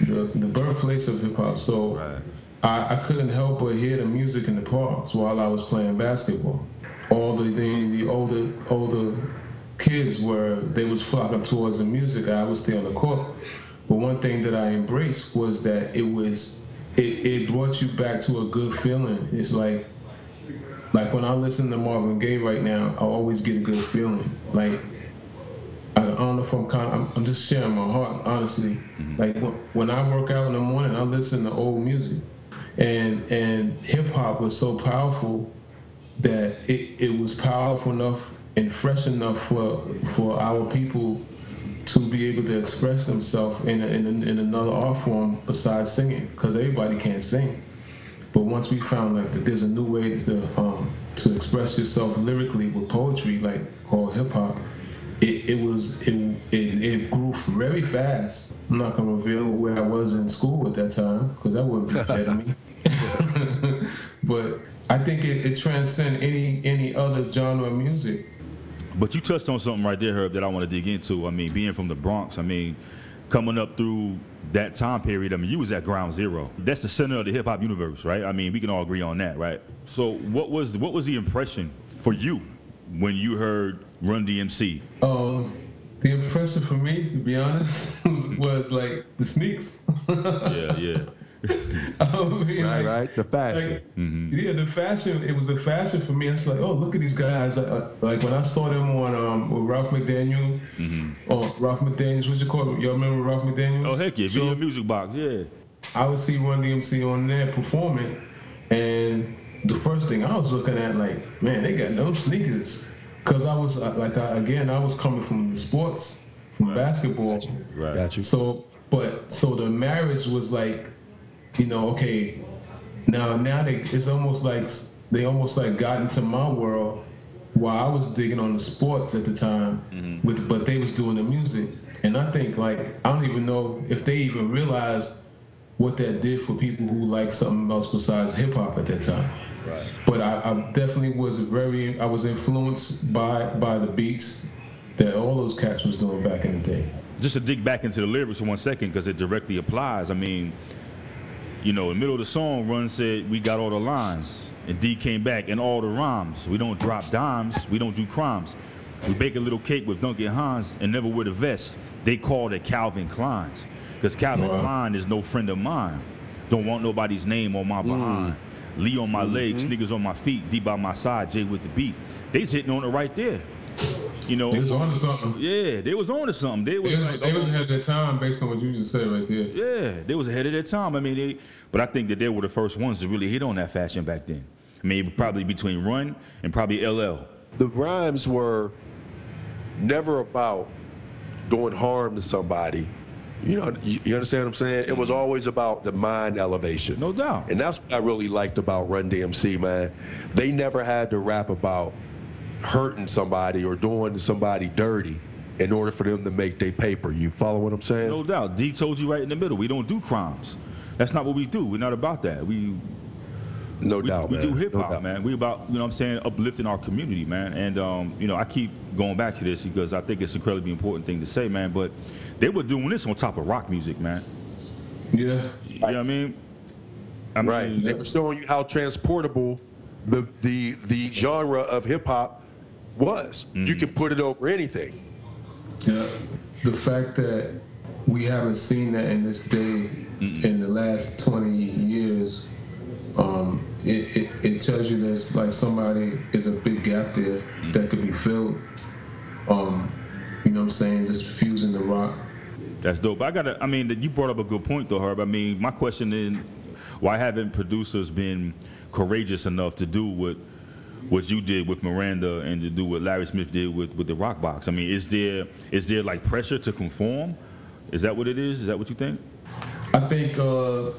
the the birthplace of hip hop. So Right. I, I couldn't help but hear the music in the parks while I was playing basketball. All the the, the older older kids were they was flocking towards the music. I would stay on the court. But one thing that I embraced was that it was it, it brought you back to a good feeling. It's like like when I listen to Marvin Gaye right now, I always get a good feeling. Like I, don't know if I'm kind. I'm, I'm just sharing my heart, honestly. Mm-hmm. Like when, when I work out in the morning, I listen to old music, and and hip hop was so powerful that it, it was powerful enough and fresh enough for for our people to be able to express themselves in, a, in, a, in another art form besides singing, because everybody can't sing. But once we found like that there's a new way to um, to express yourself lyrically with poetry, like called hip hop, it, it was it, it it grew very fast. I'm not gonna reveal where I was in school at that time because that wouldn't be fair to me. but I think it, it transcends any any other genre of music. But you touched on something right there, Herb, that I want to dig into. I mean, being from the Bronx, I mean, coming up through that time period, I mean, you was at ground zero. That's the center of the hip hop universe, right? I mean, we can all agree on that, right? So, what was what was the impression for you when you heard Run DMC? Um, the impression for me, to be honest, was, was like the sneaks. Yeah, yeah. I mean, Right, like- right. The fashion. like, Yeah, the fashion. It was the fashion for me. It's like, oh, look at these guys. Uh, like when I saw them on um, with Ralph McDaniel. Oh, Ralph McDaniels. What you call it? Y'all remember Ralph McDaniel? Oh heck yeah, So- video music box, yeah. I would see Run DMC on there performing, and the first thing I was looking at, like, man, they got no sneakers. Cause I was uh, like, I, again, I was coming from the sports, from basketball. Right. Got you. So, but so the marriage was like, you know, okay, now now they it's almost like they almost like got into my world while I was digging on the sports at the time, mm-hmm. with but they was doing the music, and I think like I don't even know if they even realized what that did for people who like something else besides hip hop at that time. Right. But I, I definitely was very I was influenced by by the beats that all those cats was doing back in the day. Just to dig back into the lyrics for one second, because it directly applies. I mean, you know, in the middle of the song, Run said, We got all the lines. And D came back, and all the rhymes. We don't drop dimes, we don't do crimes. We bake a little cake with Duncan Hines and never wear the vest. They called it Calvin Klein's. Because Calvin Wow. Klein is no friend of mine. Don't want nobody's name on my mm. behind. Lee on my legs, mm-hmm. niggas on my feet, D by my side, J with the beat. They's hitting on it right there. You know, They was on to something. yeah, they was on to something. They was, They was, like, they was oh, ahead of their time based on what you just said right there. yeah, they was ahead of their time. I mean, they, but I think that they were the first ones to really hit on that fashion back then. I mean, probably between Run and probably LL. The rhymes were never about doing harm to somebody. You know, you, you understand what I'm saying? It was mm-hmm. always about the mind elevation. No doubt. And that's what I really liked about Run DMC, man. They never had to rap about hurting somebody or doing somebody dirty in order for them to make their paper. You follow what I'm saying? No doubt. D told you right in the middle. We don't do crimes. That's not what we do. We're not about that. We No we, doubt, we man. do hip hop, doubt. man. We about you know what I'm saying uplifting our community, man. And um, you know I keep going back to this because I think it's an incredibly important thing to say, man. But they were doing this on top of rock music, man. Yeah. You know what I mean? I mean, Right. They were showing you how transportable the the the genre of hip hop was. Mm-hmm. You can put it over anything. Yeah. The fact that we haven't seen that in this day in the last 20 years, um, it, it, it tells you there's like somebody is a big gap there that could be filled. Um, you know what I'm saying? Just fusing the rock. That's dope. I gotta. I mean, you brought up a good point, though, Herb. I mean, my question is, why haven't producers been courageous enough to do what what you did with Miranda and to do what Larry Smith did with with the Rock Box? I mean, is there is there like pressure to conform? Is that what it is? Is that what you think? I think uh,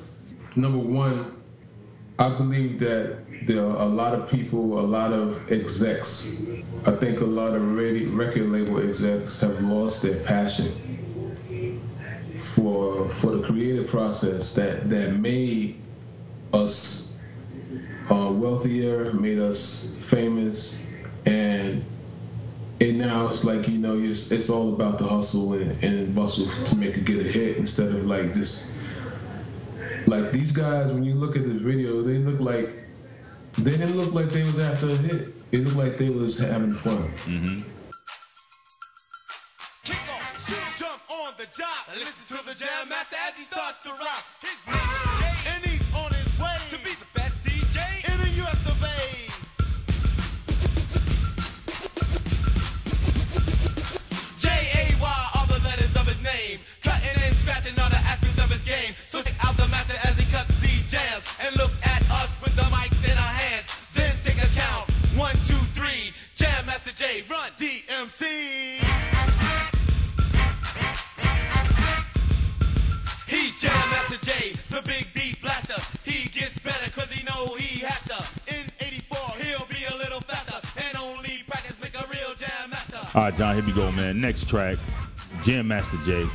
number one, I believe that there are a lot of people, a lot of execs. I think a lot of record label execs have lost their passion for for the creative process that that made us uh, wealthier, made us famous, and and now it's like you know it's, it's all about the hustle and, and bustle to make it get a hit instead of like just like these guys when you look at this video they look like they didn't look like they was after a hit it looked like they was having fun mm-hmm. Kick off, shoot, jump on the job. Listen to the jam master as he starts to rock. His name Jay, scratching all the aspects of his game. So check out the master as he cuts these jams and look at us with the mics in our hands. Then take a count. One, two, three. Jam Master J, run DMC. He's Jam Master J, the big beat blaster. He gets better cause he know he has to. In 84, he'll be a little faster. And only practice makes a real Jam Master. All right, John, here we go, man. Next track, Jam Master J.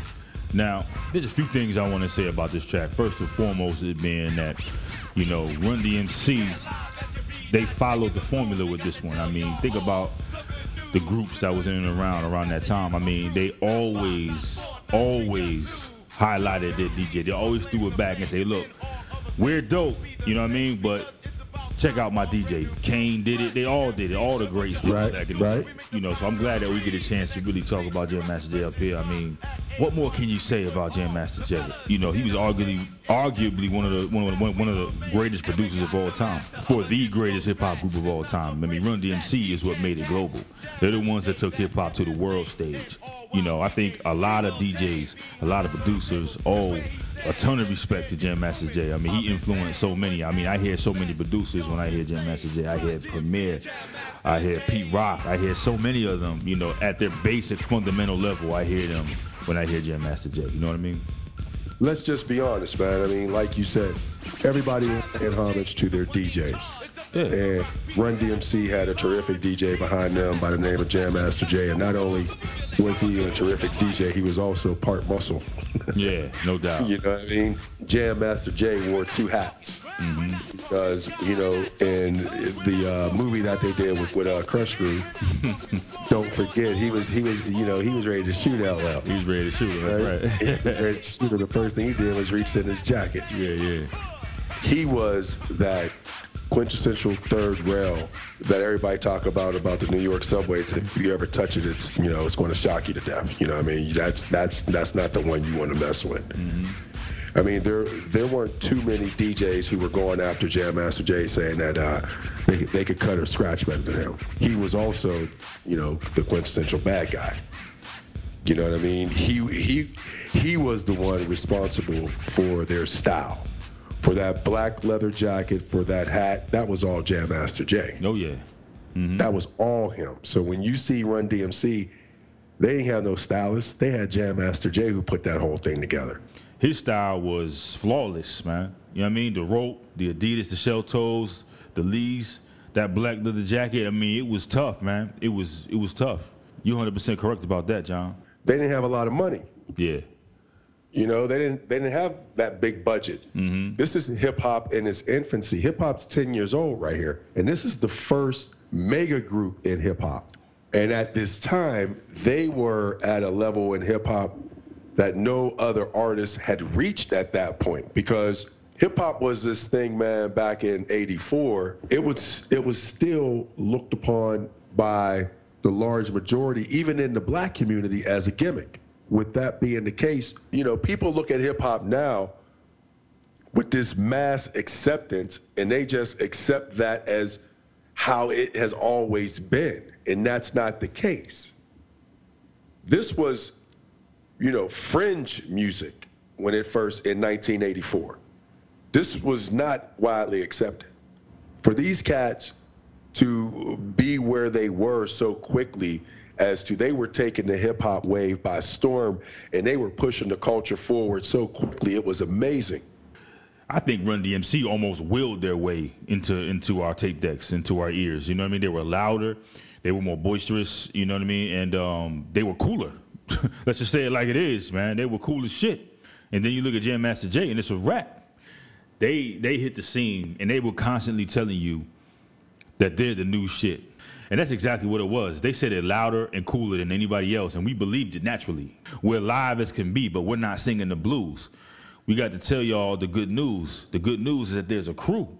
Now, there's a few things I want to say about this track. First and foremost, it being that, you know, Run DMC, they followed the formula with this one. I mean, think about the groups that was in and around around that time. I mean, they always, always highlighted their DJ. They always threw it back and say, look, we're dope, you know what I mean? But check out my DJ. Kane did it. They all did it. All the greats did Right, it back in right. the You know, so I'm glad that we get a chance to really talk about Jam Master Jay up here. I mean, what more can you say about Jam Master Jay? You know, he was arguably arguably one of the one of the, one of the greatest producers of all time. For the greatest hip hop group of all time. I mean, Run DMC is what made it global. They're the ones that took hip hop to the world stage. You know, I think a lot of DJs, a lot of producers owe a ton of respect to Jam Master Jay. I mean, he influenced so many. I mean, I hear so many producers when I hear Jam Master Jay. I hear Premier, I hear Pete Rock, I hear so many of them. You know, at their basic fundamental level, I hear them when I hear Jam Master Jay. You know what I mean? Let's just be honest, man. I mean, like you said, everybody in homage to their DJs. Yeah. And Run DMC had a terrific DJ behind them by the name of Jam Master Jay. And not only was he a terrific DJ, he was also part muscle. Yeah, no doubt. You know what I mean? Jam Master Jay wore two hats. Because, you know, in the uh, movie that they did with, with uh, Krush Groove, don't forget, he was, he was, you know, he was ready to shoot LL. He was ready to shoot him. Right? Right. He was ready to shoot him. The first thing he did was reach in his jacket. yeah, yeah. He was that quintessential third rail that everybody talk about about the New York subways. If you ever touch it, it's you know it's going to shock you to death. You know what I mean? That's that's that's not the one you want to mess with. I mean, there there weren't too many DJs who were going after Jam Master Jay saying that uh, they they could cut or scratch better than him. He was also, you know, the quintessential bad guy. You know what I mean? He he he was the one responsible for their style. For that black leather jacket, for that hat, that was all Jam Master Jay. Oh yeah. Mm-hmm. That was all him. So when you see Run DMC, they didn't have no stylist. They had Jam Master Jay who put that whole thing together. his style was flawless, man. You know what I mean? The rope, the Adidas, the shell toes, the Lees, that black leather jacket. I mean, it was tough, man. It was it was tough. You 100% correct about that, John. They didn't have a lot of money. Yeah. You know, they didn't they didn't have that big budget. Mm-hmm. This is hip hop in its infancy. Hip hop's 10 years old right here. And this is the first mega group in hip hop. And at this time, they were at a level in hip hop that no other artist had reached at that point because hip hop was this thing, man, back in 84. It was it was still looked upon by the large majority, even in the black community, as a gimmick. With that being the case, you know, people look at hip hop now with this mass acceptance and they just accept that as how it has always been. And that's not the case. This was, you know, fringe music when it first in 1984. This was not widely accepted. For these cats to be where they were so quickly as to they were taking the hip hop wave by storm and they were pushing the culture forward so quickly, it was amazing. I think Run DMC almost willed their way into into our tape decks, into our ears. You know what I mean? They were louder, they were more boisterous. You know what I mean? And um, they were cooler. Let's just say it like it is, man. They were cool as shit. And then you look at Jam Master Jay, and it's a rap. They they hit the scene, and they were constantly telling you that they're the new shit. And that's exactly what it was. They said it louder and cooler than anybody else, and we believed it naturally. We're live as can be, but we're not singing the blues. We got to tell y'all the good news. The good news is that there's a crew.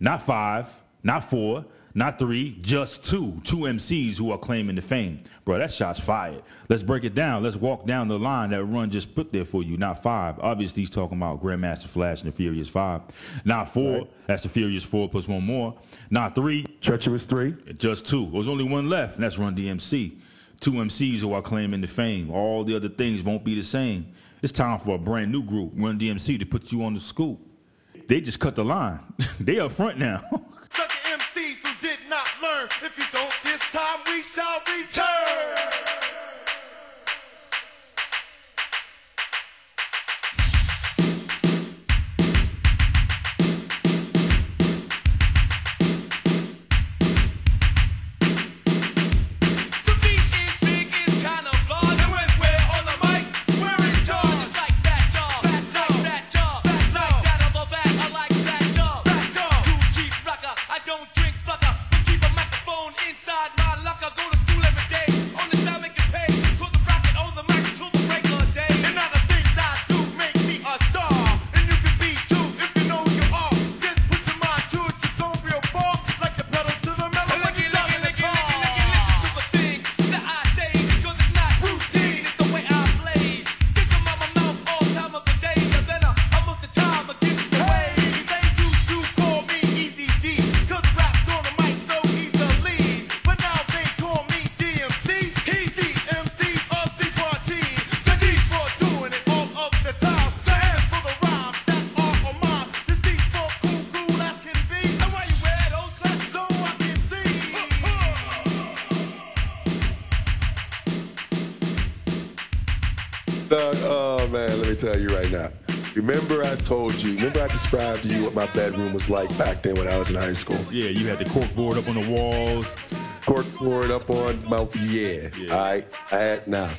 Not five, not four, not three, just two. Two MCs who are claiming the fame. Bro, that shot's fired. Let's break it down. Let's walk down the line that Run just put there for you. Not five. Obviously, he's talking about Grandmaster Flash and the Furious Five. Not four. That's the Furious Four plus one more. Not three. Treacherous Three. Just two. There's only one left, and that's Run DMC. Two MCs who are claiming the fame. All the other things won't be the same. It's time for a brand new group, Run DMC, to put you on the scoop. They just cut the line. they up front now. If you don't this time, we shall return. Tell you right now. Remember I told you, remember I described to you what my bedroom was like back then when I was in high school? Yeah, you had the cork board up on the walls. Cork board up on my, yeah. Yeah. All right, I had, now,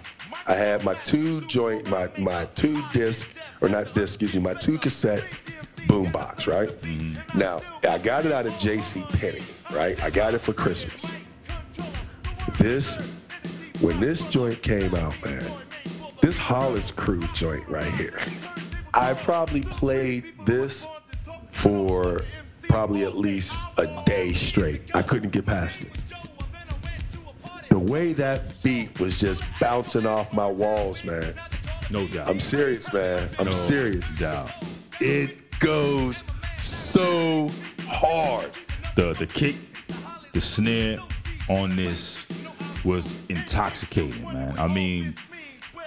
I had my two joint, my, my two disc, or not disc, excuse me, my two cassette boombox, right? Mm-hmm. Now, I got it out of J.C. Penney, right? I got it for Christmas. This, when this joint came out, man, this Hollis Crew joint right here, I probably played this for probably at least a day straight. I couldn't get past it. The way that beat was just bouncing off my walls, man. No doubt. I'm serious, man. I'm serious. no serious. Doubt. It goes so hard. The the kick, the snare on this was intoxicating, man. I mean,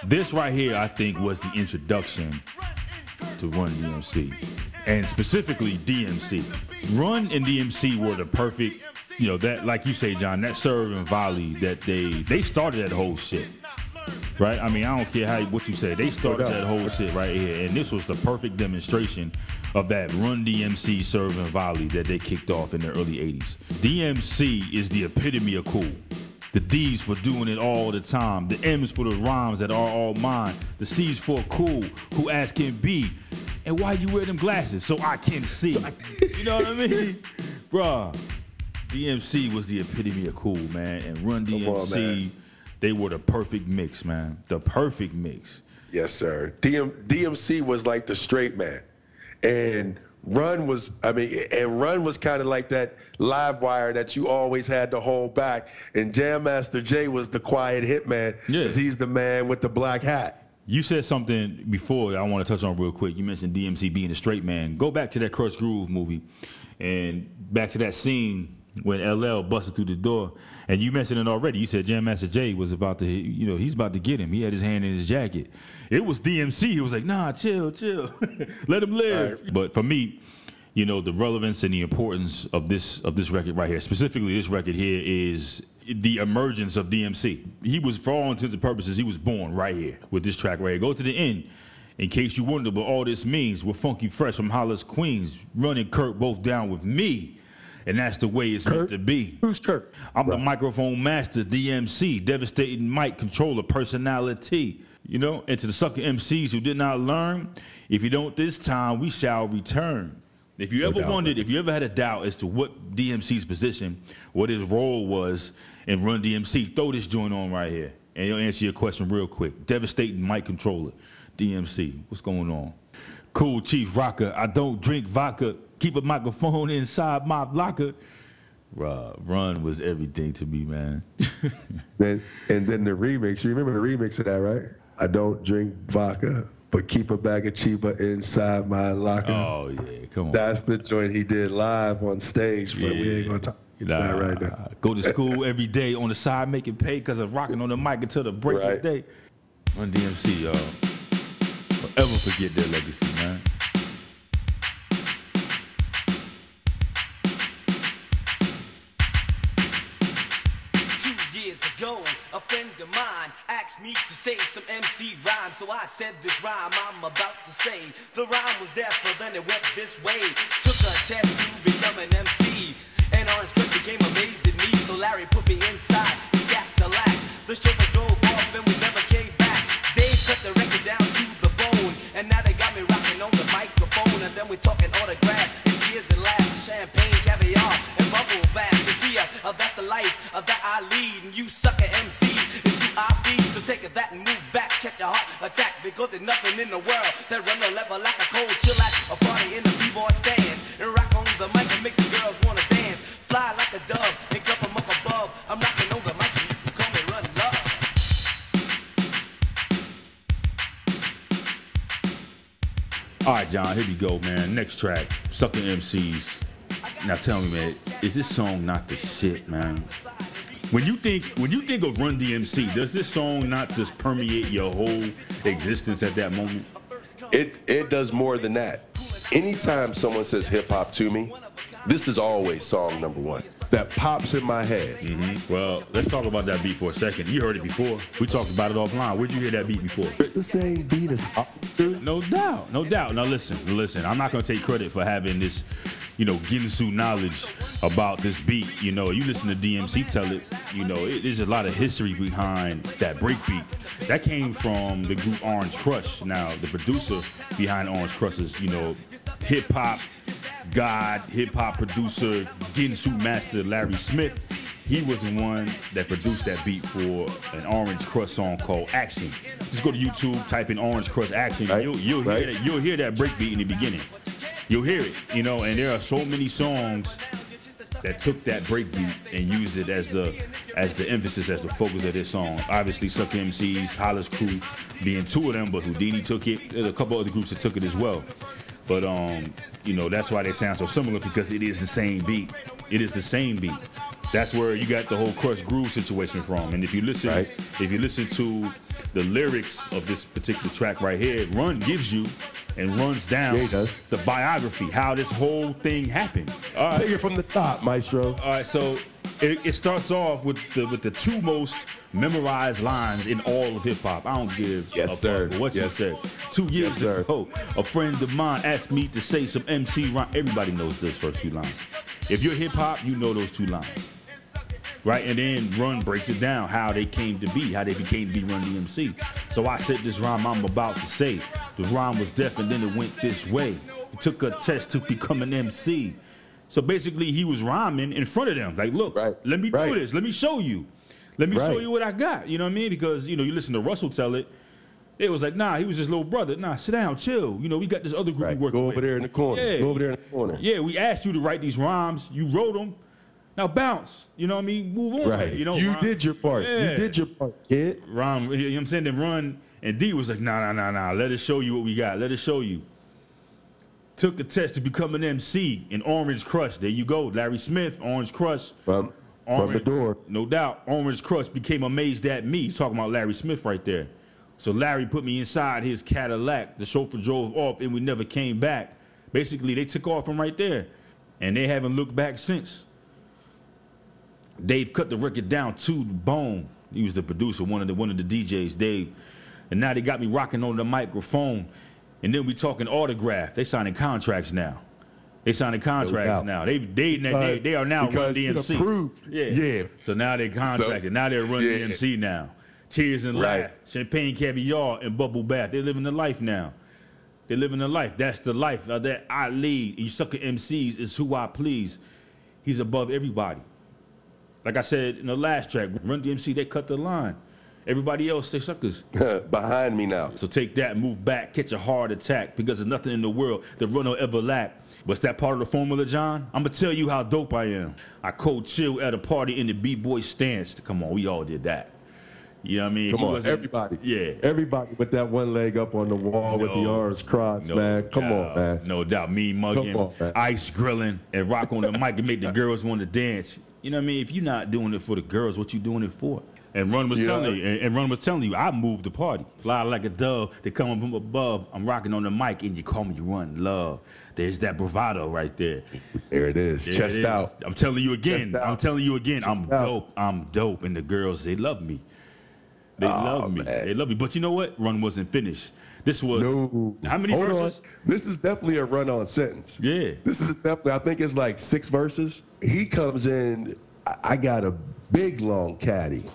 this right here, I think, was the introduction to Run DMC, and specifically DMC. Run and DMC were the perfect, you know, that like you say, John, that serve and volley that they they started that whole shit. Right? I mean, I don't care how what you say. They started that whole shit right here, and this was the perfect demonstration of that Run DMC serve and volley that they kicked off in the early '80s. DMC is the epitome of cool. The D's for doing it all the time. The M's for the rhymes that are all mine. The C's for cool, who as can be. And why you wear them glasses? So I can see. you know what I mean? Bruh, DMC was the epitome of cool, man. And Run Come on, DMC, they were the perfect mix, man. The perfect mix. Yes, sir. DM, DMC was like the straight man, and Run was. I mean, and Run was kind of like that live wire that you always had to hold back. And Jam Master Jay was the quiet hitman, Yeah. he's the man with the black hat. You said something before I want to touch on real quick. You mentioned DMC being a straight man. Go back to that Krush Groove movie and back to that scene when LL busted through the door. And you mentioned it already. You said Jam Master Jay was about to, you know, he's about to get him. He had his hand in his jacket. It was DMC. He was like, nah, chill, chill. Let him live. But for me, you know, the relevance and the importance of this of this record right here, specifically this record here, is the emergence of DMC. He was, for all intents and purposes, he was born right here with this track right here. Go to the end. In case you wonder what all this means, we're Funky Fresh from Hollis, Queens, running Kurt Blow down with me. And that's the way it's meant to be. Who's Kirk? I'm the microphone master, DMC, devastating mic controller, personality. You know, and to the sucker MCs who did not learn, if you don't this time, we shall return. If you ever wondered, if you ever had a doubt as to what DMC's position, what his role was in Run DMC, throw this joint on right here, and it'll answer your question real quick. Devastating mic controller, DMC. What's going on? Cool Chief Rocker. I don't drink vodka. Keep a microphone inside my locker. Run was everything to me, man. Then and then the remix. You remember the remix of that, right? I don't drink vodka, but keep a bag of cheaper inside my locker. oh yeah, come on. That's the joint he did live on stage, but we ain't gonna talk about that right now. Go to school every day on the side making pay because of rocking on the mic until the break Right. of day. Run DMC, y'all. Forever forget their legacy, man. Friend of mine asked me to say some MC rhyme. So I said this rhyme I'm about to say. The rhyme was there, but then it went this way. Took a test to become an MC. And Orange Crush became amazed at me. So Larry put me inside his Cadillac. The chauffeur drove off and we never came back. Dave cut the record down to the bone. And now they got me rocking on the microphone. And then we're talking autographs and cheers and laughs. Champagne, caviar, and bubble bath. You see, uh, uh, that's the life uh, that I lead. And you sucker MCs a heart attack. Because there's nothing in the world that run the level like a cold chill at a party in the b-boy stand. And rock on the mic and make the girls wanna dance. Fly like a dove and come from up above. I'm rocking on the mic. All right, John, here we go, man. Next track, Sucker MCs. Now tell me, man, is this song not the shit, man? When you think when you think of Run DMC, does this song not just permeate your whole existence at that moment? It it does more than that. Anytime someone says hip hop to me, this is always song number one that pops in my head. Mm-hmm. Well, let's talk about that beat for a second. You heard it before. We talked about it offline. Where'd you hear that beat before? It's the same beat as Oscar. No doubt, no doubt. Now listen, listen. I'm not gonna take credit for having this, you know, Ginsu knowledge about this beat. You know, you listen to DMC tell it. You know, it, there's a lot of history behind that break beat. That came from the group Orange Crush. Now, the producer behind Orange Crush is, you know, hip hop god, hip hop producer, Ginsu master Larry Smith. He was the one that produced that beat for an Orange Crush song called Action. Just go to YouTube, type in Orange Crush Action. Right, You'll, you'll right. hear that. You'll hear that breakbeat in the beginning. You'll hear it, you know. And there are so many songs that took that breakbeat and used it as the as the emphasis, as the focus of their song. Obviously, Sucker MCs, Hollis Crew, being two of them, but Whodini took it. There's a couple other groups that took it as well. But um, you know, that's why they sound so similar because it is the same beat. It is the same beat. That's where you got the whole Krush Groove situation from. And if you listen, Right. if you listen to the lyrics of this particular track right here, Run gives you and runs down Yeah, the biography, how this whole thing happened. All right. Take it from the top, Maestro. All right, so it, it starts off with the with the two most memorized lines in all of hip hop. I don't give Yes, a sir. fuck what Yes. you said. Two years Yes, sir. ago, a friend of mine asked me to say some MC rhyme. Everybody knows those first two lines. If you're hip hop, you know those two lines. Right, and then Run breaks it down how they came to be, how they became to be Run DMC. So I said this rhyme I'm about to say. The rhyme was deaf and then it went this way. It took a test to become an MC. So basically, he was rhyming in front of them. Like, look, Right, let me right. do this. Let me show you. Let me show you what I got. You know what I mean? Because you know, you listen to Russell tell it. It was like, nah, he was just little brother. Nah, sit down, chill. You know, we got this other group Right. working Go with. over there in the corner. Yeah. Go over there in the corner. Yeah, we asked you to write these rhymes. You wrote them. Now bounce. You know what I mean? Move on. Right. You know, you rhyme- did your part. Yeah. You did your part, kid. Rhyme, you know what I'm saying? Then run. And D was like, nah, nah, nah, nah. Let us show you what we got. Let us show you. Took a test to become an MC in Orange Crush. There you go. Larry Smith, Orange Crush. From, from the door. No doubt. Orange Crush became amazed at me. He's talking about Larry Smith right there. So Larry put me inside his Cadillac. The chauffeur drove off and we never came back. Basically, they took off from right there. And they haven't looked back since. Dave cut the record down to the bone. He was the producer, one of the one of the DJs, Dave. And now they got me rocking on the microphone. And then we talking autograph. They signing contracts now. They signing contracts now. They they, they Because- they are now Run DMC. approved. Yeah. Yeah. So now they're contracted. now they're Run yeah. DMC now. Cheers and Right. laugh. Champagne caviar and bubble bath. They're living the life now. They're living the life. That's the life that I lead. You sucker MCs is who I please. He's above everybody. Like I said in the last track, Run DMC, they cut the line. Everybody else, they suckers. Behind me now. So take that, move back, catch a heart attack, because there's nothing in the world that run will ever lack. What's that part of the formula, John? I'm gonna tell you how dope I am. I cold chill at a party in the B-boy stance. Come on, we all did that. You know what I mean? Come on, everybody. Yeah. Everybody with that one leg up on the wall with the arms crossed, No man. Come doubt. on, man. No doubt. Me mugging, on, ice grilling, and rock on the mic to make the girls want to dance. You know what I mean? If you're not doing it for the girls, what you doing it for? And Run was Yeah. telling you, and, and Run was telling you, I moved the party. Fly like a dove, they come up from above. I'm rocking on the mic, and you call me Run Love. There's that bravado right there. There it is. There Chest it is. out. I'm telling you again. I'm telling you again. I'm Chest out. dope. I'm dope, and the girls they love me. They love me. man. They love me. But you know what? Run wasn't finished. This was No. how many Hold verses? On. This is definitely a run on sentence. Yeah. This is definitely, I think it's like six verses. He comes in, I- I got a big long caddy.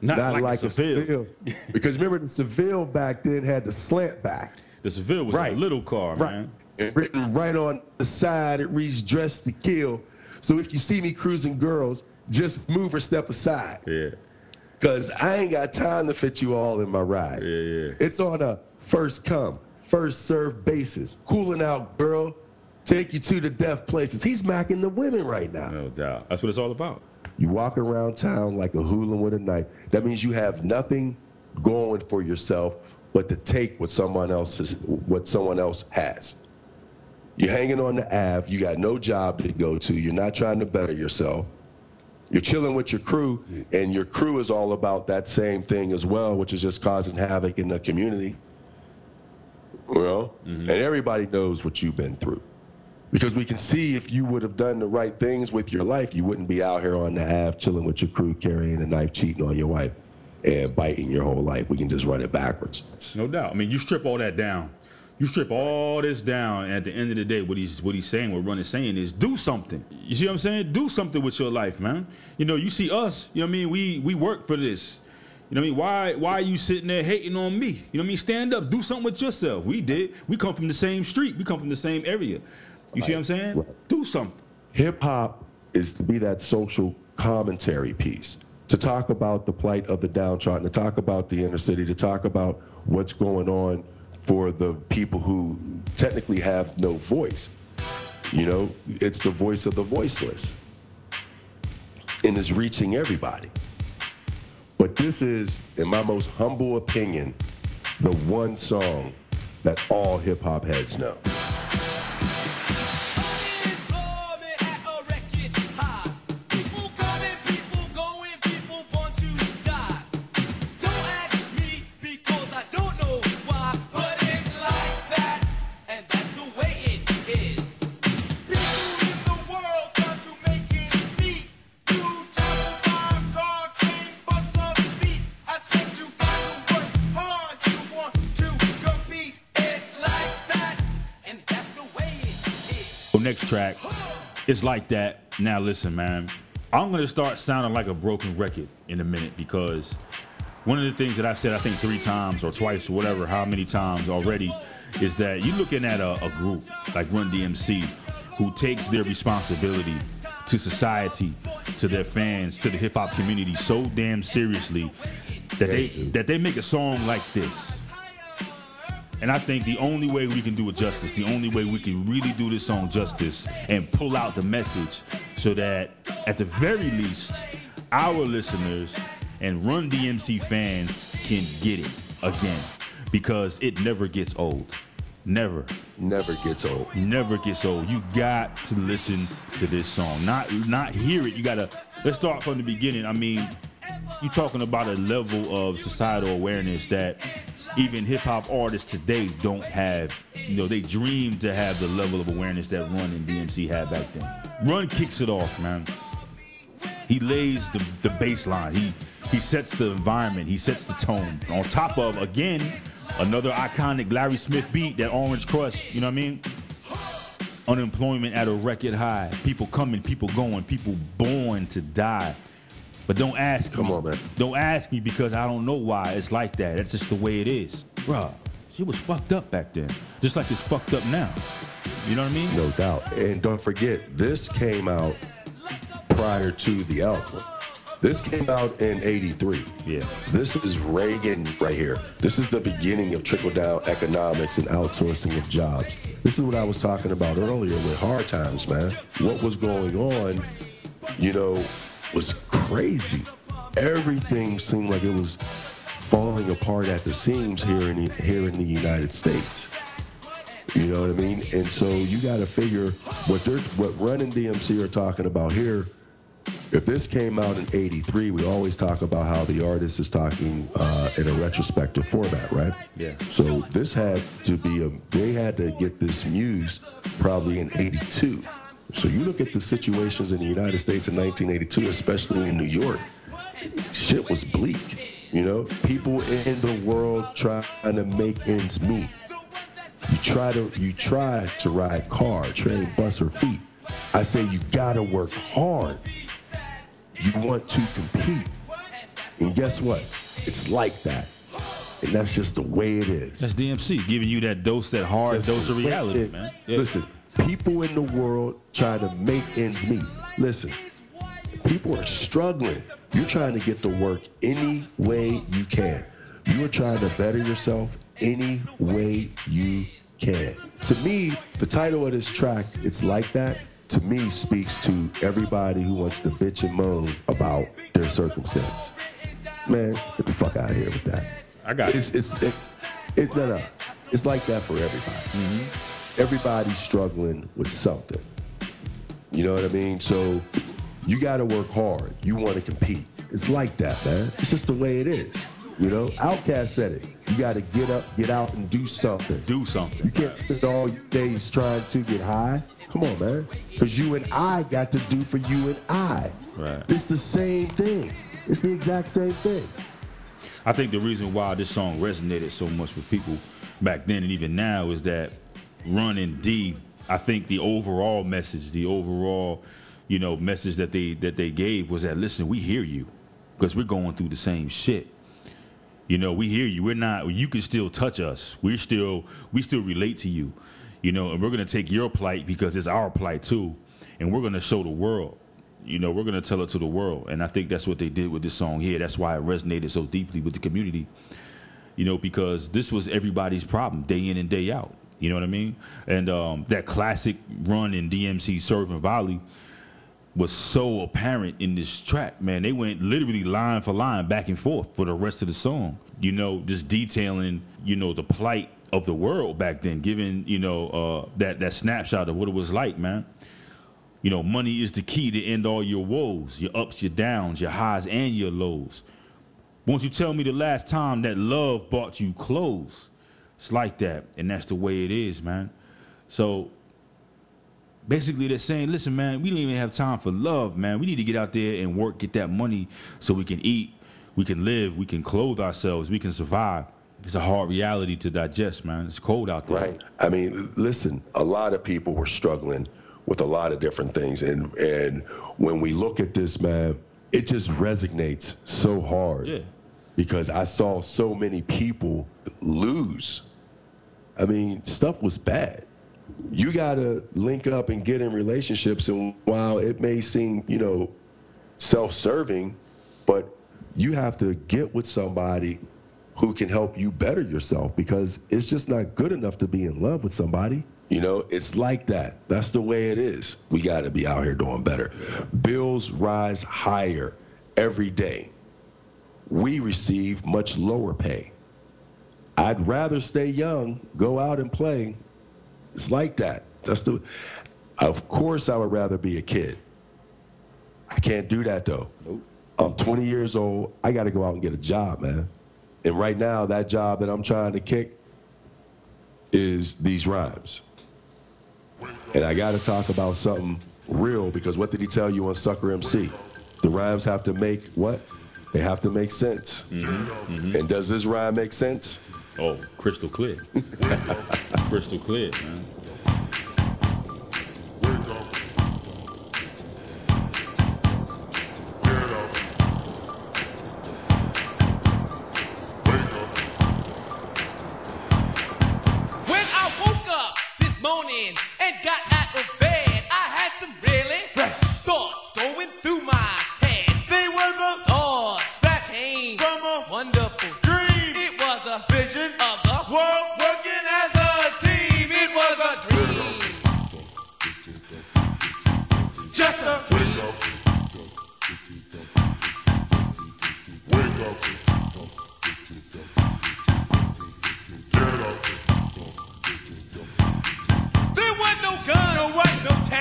Not, Not like, like, a a Seville. Seville. because remember, the Seville back then had the slant back. The Seville was Right. a little car, Right. man. And written right on the side, it reads dressed to kill. So if you see me cruising girls, just move or step aside. Yeah. Cause I ain't got time to fit you all in my ride. Yeah, yeah. It's on a first come, first serve basis. Cooling out, girl. Take you to the death places. He's macking the women right now. No doubt. That's what it's all about. You walk around town like a hooligan with a knife. That means you have nothing going for yourself but to take what someone else is, what someone else has. You're hanging on the Ave. You got no job to go to. You're not trying to better yourself. You're chilling with your crew, and your crew is all about that same thing as well, which is just causing havoc in the community. You know, mm-hmm. and everybody knows what you've been through. Because we can see if you would have done the right things with your life, you wouldn't be out here on the Ave chilling with your crew, carrying a knife, cheating on your wife, and biting your whole life. We can just run it backwards. No doubt. I mean, you strip all that down. You strip all this down, and at the end of the day, what he's what he's saying, what Run is saying is do something. You see what I'm saying? Do something with your life, man. You know, you see us, you know what I mean? We we work for this. You know what I mean? Why why are you sitting there hating on me? You know what I mean? Stand up, do something with yourself. We did. We come from the same street. We come from the same area. You see what I'm saying? Right. Do something. Hip hop is to be that social commentary piece, to talk about the plight of the downtrodden, to talk about the inner city, to talk about what's going on for the people who technically have no voice. You know, it's the voice of the voiceless and it's reaching everybody. But this is, in my most humble opinion, the one song that all hip hop heads know. Next track, it's like that. Now listen, man. I'm gonna start sounding like a broken record in a minute because one of the things that I've said, I think three times or twice or whatever, how many times already, is that you're looking at a, a group like Run DMC who takes their responsibility to society, to their fans, to the hip hop community so damn seriously that they that they make a song like this. And I think the only way we can do it justice, the only way we can really do this song justice and pull out the message so that at the very least, our listeners and Run DMC fans can get it again because it never gets old. Never. Never gets old. Never gets old. You got to listen to this song. Not not hear it. You gotta let's start from the beginning. I mean, you're talking about a level of societal awareness that even hip hop artists today don't have. You know, they dream to have the level of awareness that Run and DMC had back then. Run kicks it off, man. He lays the, the baseline. He he sets the environment. He sets the tone. On top of again another iconic Larry Smith beat, that Orange Crush. You know what I mean? Unemployment at a record high. People coming, people going, people born to die. But don't ask Come me. on, man. Don't ask me because I don't know why it's like that. That's just the way it is. Bruh, she was fucked up back then. Just like it's fucked up now. You know what I mean? No doubt. And don't forget, this came out prior to the album. This came out in 83. Yeah. This is Reagan right here. This is the beginning of trickle down economics and outsourcing of jobs. This is what I was talking about earlier with hard times, man. What was going on, you know, was crazy. Everything seemed like it was falling apart at the seams here in the, here in the United States. You know what I mean? And so you got to figure what they're what Run and DMC are talking about here. If this came out in '83, we always talk about how the artist is talking uh, in a retrospective format, right? Yeah. So this had to be a. They had to get this muse probably in '82. So you look at the situations in the United States in 1982, especially in New York. Shit was bleak. You know, people in the world trying to make ends meet. You try to you try to ride car, train, bus, or feet. I say you gotta work hard. You want to compete. And guess what? It's like that. And that's just the way it is. That's DMC giving you that dose, that hard dose of reality, man. Yeah. Listen, people in the world trying to make ends meet. Listen, people are struggling. You're trying to get to work any way you can. You are trying to better yourself any way you can. To me, the title of this track, It's Like That, to me speaks to everybody who wants to bitch and moan about their circumstance. Man, get the fuck out of here with that. I got it. It's it's it's it, no no. It's like that for everybody. Mm-hmm. Everybody's struggling with something. You know what I mean? So you got to work hard. You want to compete. It's like that, man. It's just the way it is. You know, Outkast said it. You got to get up, get out, and do something. Do something. You can't spend all your days trying to get high. Come on, man. Because you and I got to do for you and I. Right. It's the same thing. It's the exact same thing. I think the reason why this song resonated so much with people back then and even now is that Run and D. I think the overall message, the overall, you know, message that they that they gave was that listen, we hear you, because we're going through the same shit. You know, we hear you. We're not. You can still touch us. We're still. We still relate to you. You know, and we're gonna take your plight because it's our plight too, and we're gonna show the world. You know, we're gonna tell it to the world, and I think that's what they did with this song here. That's why it resonated so deeply with the community. You know, because this was everybody's problem, day in and day out. You know what I mean? And um, that classic run in DMC Serve and Volley was so apparent in this track, man. They went literally line for line, back and forth for the rest of the song. You know, just detailing, you know, the plight of the world back then, giving, you know, uh, that that snapshot of what it was like, man. You know, money is the key to end all your woes, your ups, your downs, your highs, and your lows. Won't you tell me the last time that love bought you clothes? It's like that, and that's the way it is, man. So basically they're saying, listen, man, we don't even have time for love, man. We need to get out there and work, get that money so we can eat, we can live, we can clothe ourselves, we can survive. It's a hard reality to digest, man. It's cold out there. Right. I mean, listen, a lot of people were struggling with a lot of different things. And and when we look at this, man, it just resonates so hard. Yeah. Because I saw so many people lose. I mean, stuff was bad. You gotta link up and get in relationships, and while it may seem, you know, self-serving, but you have to get with somebody who can help you better yourself because it's just not good enough to be in love with somebody. You know, it's like that. That's the way it is. We got to be out here doing better. Bills rise higher every day. We receive much lower pay. I'd rather stay young, go out and play. It's like that. That's the Of course I would rather be a kid. I can't do that though. Nope. I'm 20 years old. I got to go out and get a job, man. And right now, that job that I'm trying to kick is these rhymes. And I got to talk about something real because what did he tell you on Sucker MC? The rhymes have to make what? They have to make sense. Mm-hmm. Mm-hmm. And does this rhyme make sense? Oh, crystal clear. crystal clear, man.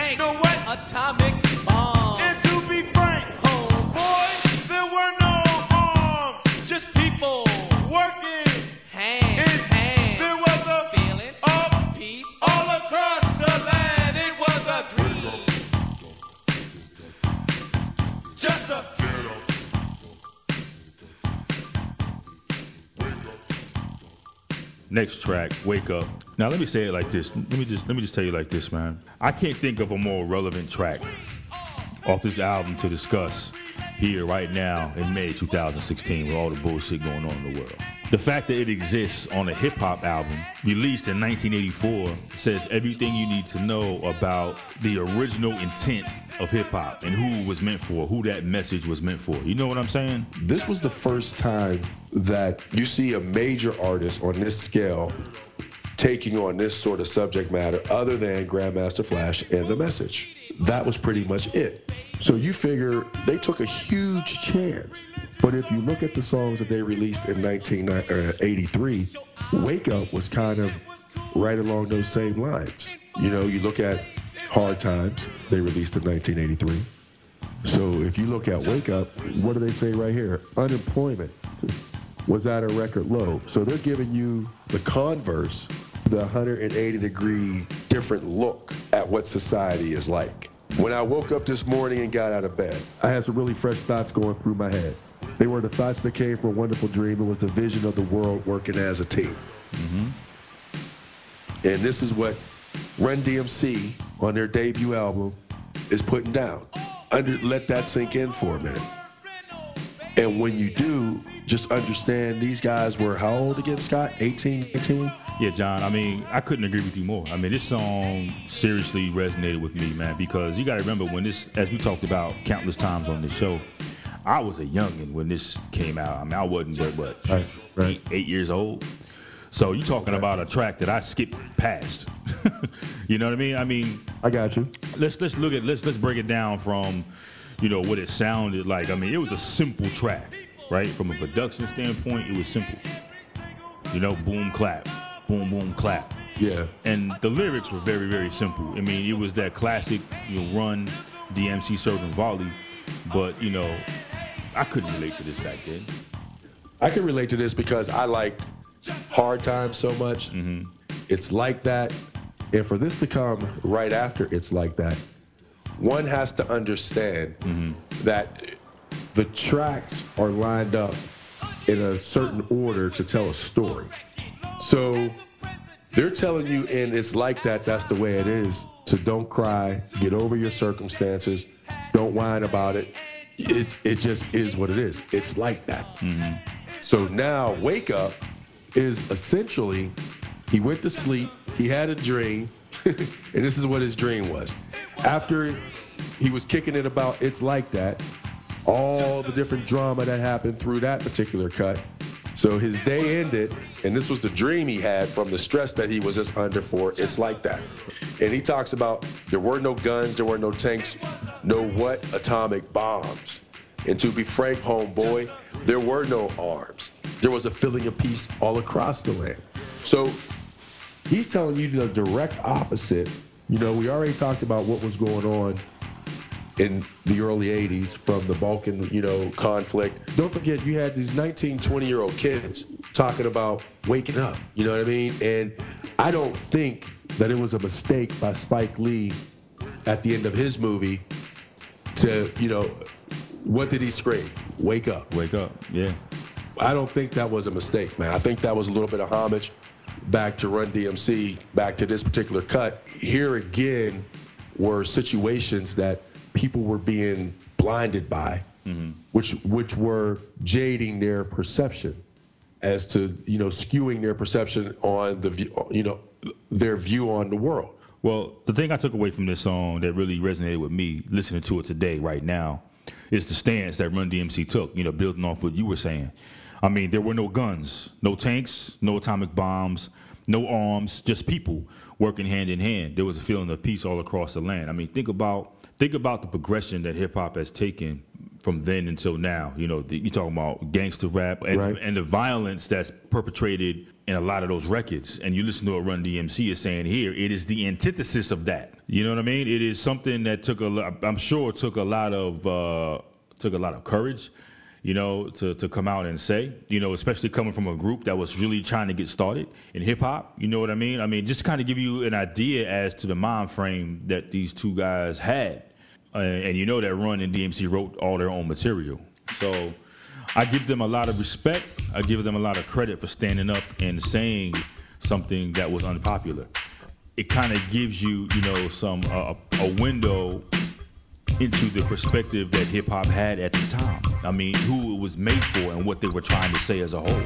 Tank, no what, atomic Next track, Wake Up. Now let me say it like this. Let me just let me just tell you like this, man. I can't think of a more relevant track off this album to discuss here right now in May 2016 with all the bullshit going on in the world. The fact that it exists on a hip hop album released in 1984 says everything you need to know about the original intent of hip hop and who was meant for, who that message was meant for. You know what I'm saying? This was the first time that you see a major artist on this scale taking on this sort of subject matter other than Grandmaster Flash and The Message. That was pretty much it. So you figure they took a huge chance. But if you look at the songs that they released in 1983, uh, Wake Up was kind of right along those same lines. You know, you look at Hard Times, they released in 1983. So if you look at Wake Up, what do they say right here? Unemployment. was at a record low. So they're giving you the converse, the 180 degree different look at what society is like. When I woke up this morning and got out of bed, I had some really fresh thoughts going through my head. They were the thoughts that came from a wonderful dream. It was the vision of the world working as a team. Mm-hmm. And this is what Run DMC on their debut album is putting down. Under, let that sink in for a minute. And when you do, just understand these guys were how old again, Scott? 18, 18? Yeah, John. I mean, I couldn't agree with you more. I mean, this song seriously resonated with me, man, because you got to remember when this, as we talked about countless times on this show, I was a youngin when this came out. I mean, I wasn't but what, Right, right. Eight, eight years old. So you talking about a track that I skipped past? you know what I mean? I mean, I got you. let's let's look at let's let's break it down from you know what it sounded like. I mean, it was a simple track, right? From a production standpoint, it was simple. You know, boom clap, boom boom clap. Yeah. And the lyrics were very very simple. I mean, it was that classic, you know, run DMC serving volley, but you know, I couldn't relate to this back then. I can relate to this because I like hard times so much. Mm-hmm. It's like that. And for this to come right after it's like that, one has to understand mm-hmm. that the tracks are lined up in a certain order to tell a story. So they're telling you, and it's like that, that's the way it is. So don't cry, get over your circumstances, don't whine about it. It's, it just is what it is. It's like that. Mm-hmm. So now, Wake Up is essentially he went to sleep, he had a dream, and this is what his dream was. After he was kicking it about It's Like That, all the different drama that happened through that particular cut. So his day ended, and this was the dream he had from the stress that he was just under for It's Like That. And he talks about there were no guns, there were no tanks, no what? Atomic bombs. And to be frank, homeboy, there were no arms. There was a feeling of peace all across the land. So he's telling you the direct opposite. You know, we already talked about what was going on in the early 80s from the Balkan, you know, conflict. Don't forget, you had these 19, 20 year old kids talking about waking up. You know what I mean? And I don't think that it was a mistake by Spike Lee at the end of his movie to, you know, what did he scream? Wake up. Wake up, yeah. I don't think that was a mistake, man. I think that was a little bit of homage back to Run DMC, back to this particular cut. Here again were situations that people were being blinded by, mm-hmm. which which were jading their perception as to you know skewing their perception on the view, you know their view on the world. Well, the thing I took away from this song that really resonated with me, listening to it today, right now, is the stance that Run DMC took. You know, building off what you were saying. I mean, there were no guns, no tanks, no atomic bombs, no arms, just people working hand in hand. There was a feeling of peace all across the land. I mean, think about think about the progression that hip hop has taken from then until now. You know, the, you talking about gangster rap and, Right. and the violence that's perpetrated in a lot of those records. And you listen to what Run DMC is saying here, it is the antithesis of that. You know what I mean? It is something that took a lot. I'm sure it took a lot of uh, took a lot of courage. You know, to, to come out and say, you know, especially coming from a group that was really trying to get started in hip hop. You know what I mean? I mean, just to kind of give you an idea as to the mind frame that these two guys had. Uh, and you know that Run and DMC wrote all their own material. So I give them a lot of respect. I give them a lot of credit for standing up and saying something that was unpopular. It kind of gives you, you know, some uh, a window into the perspective that hip hop had at the time. I mean, who it was made for and what they were trying to say as a whole.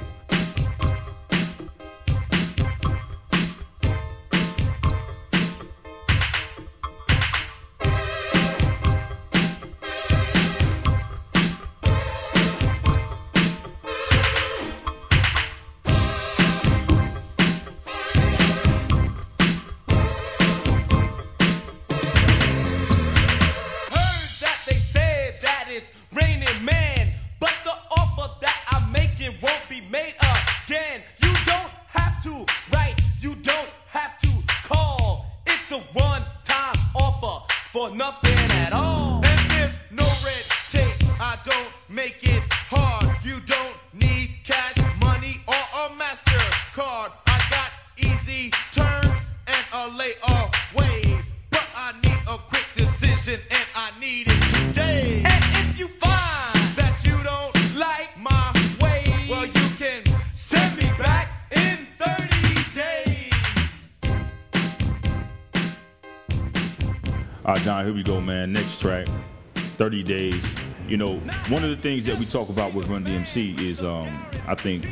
One of the things that we talk about with Run DMC is, um, I think,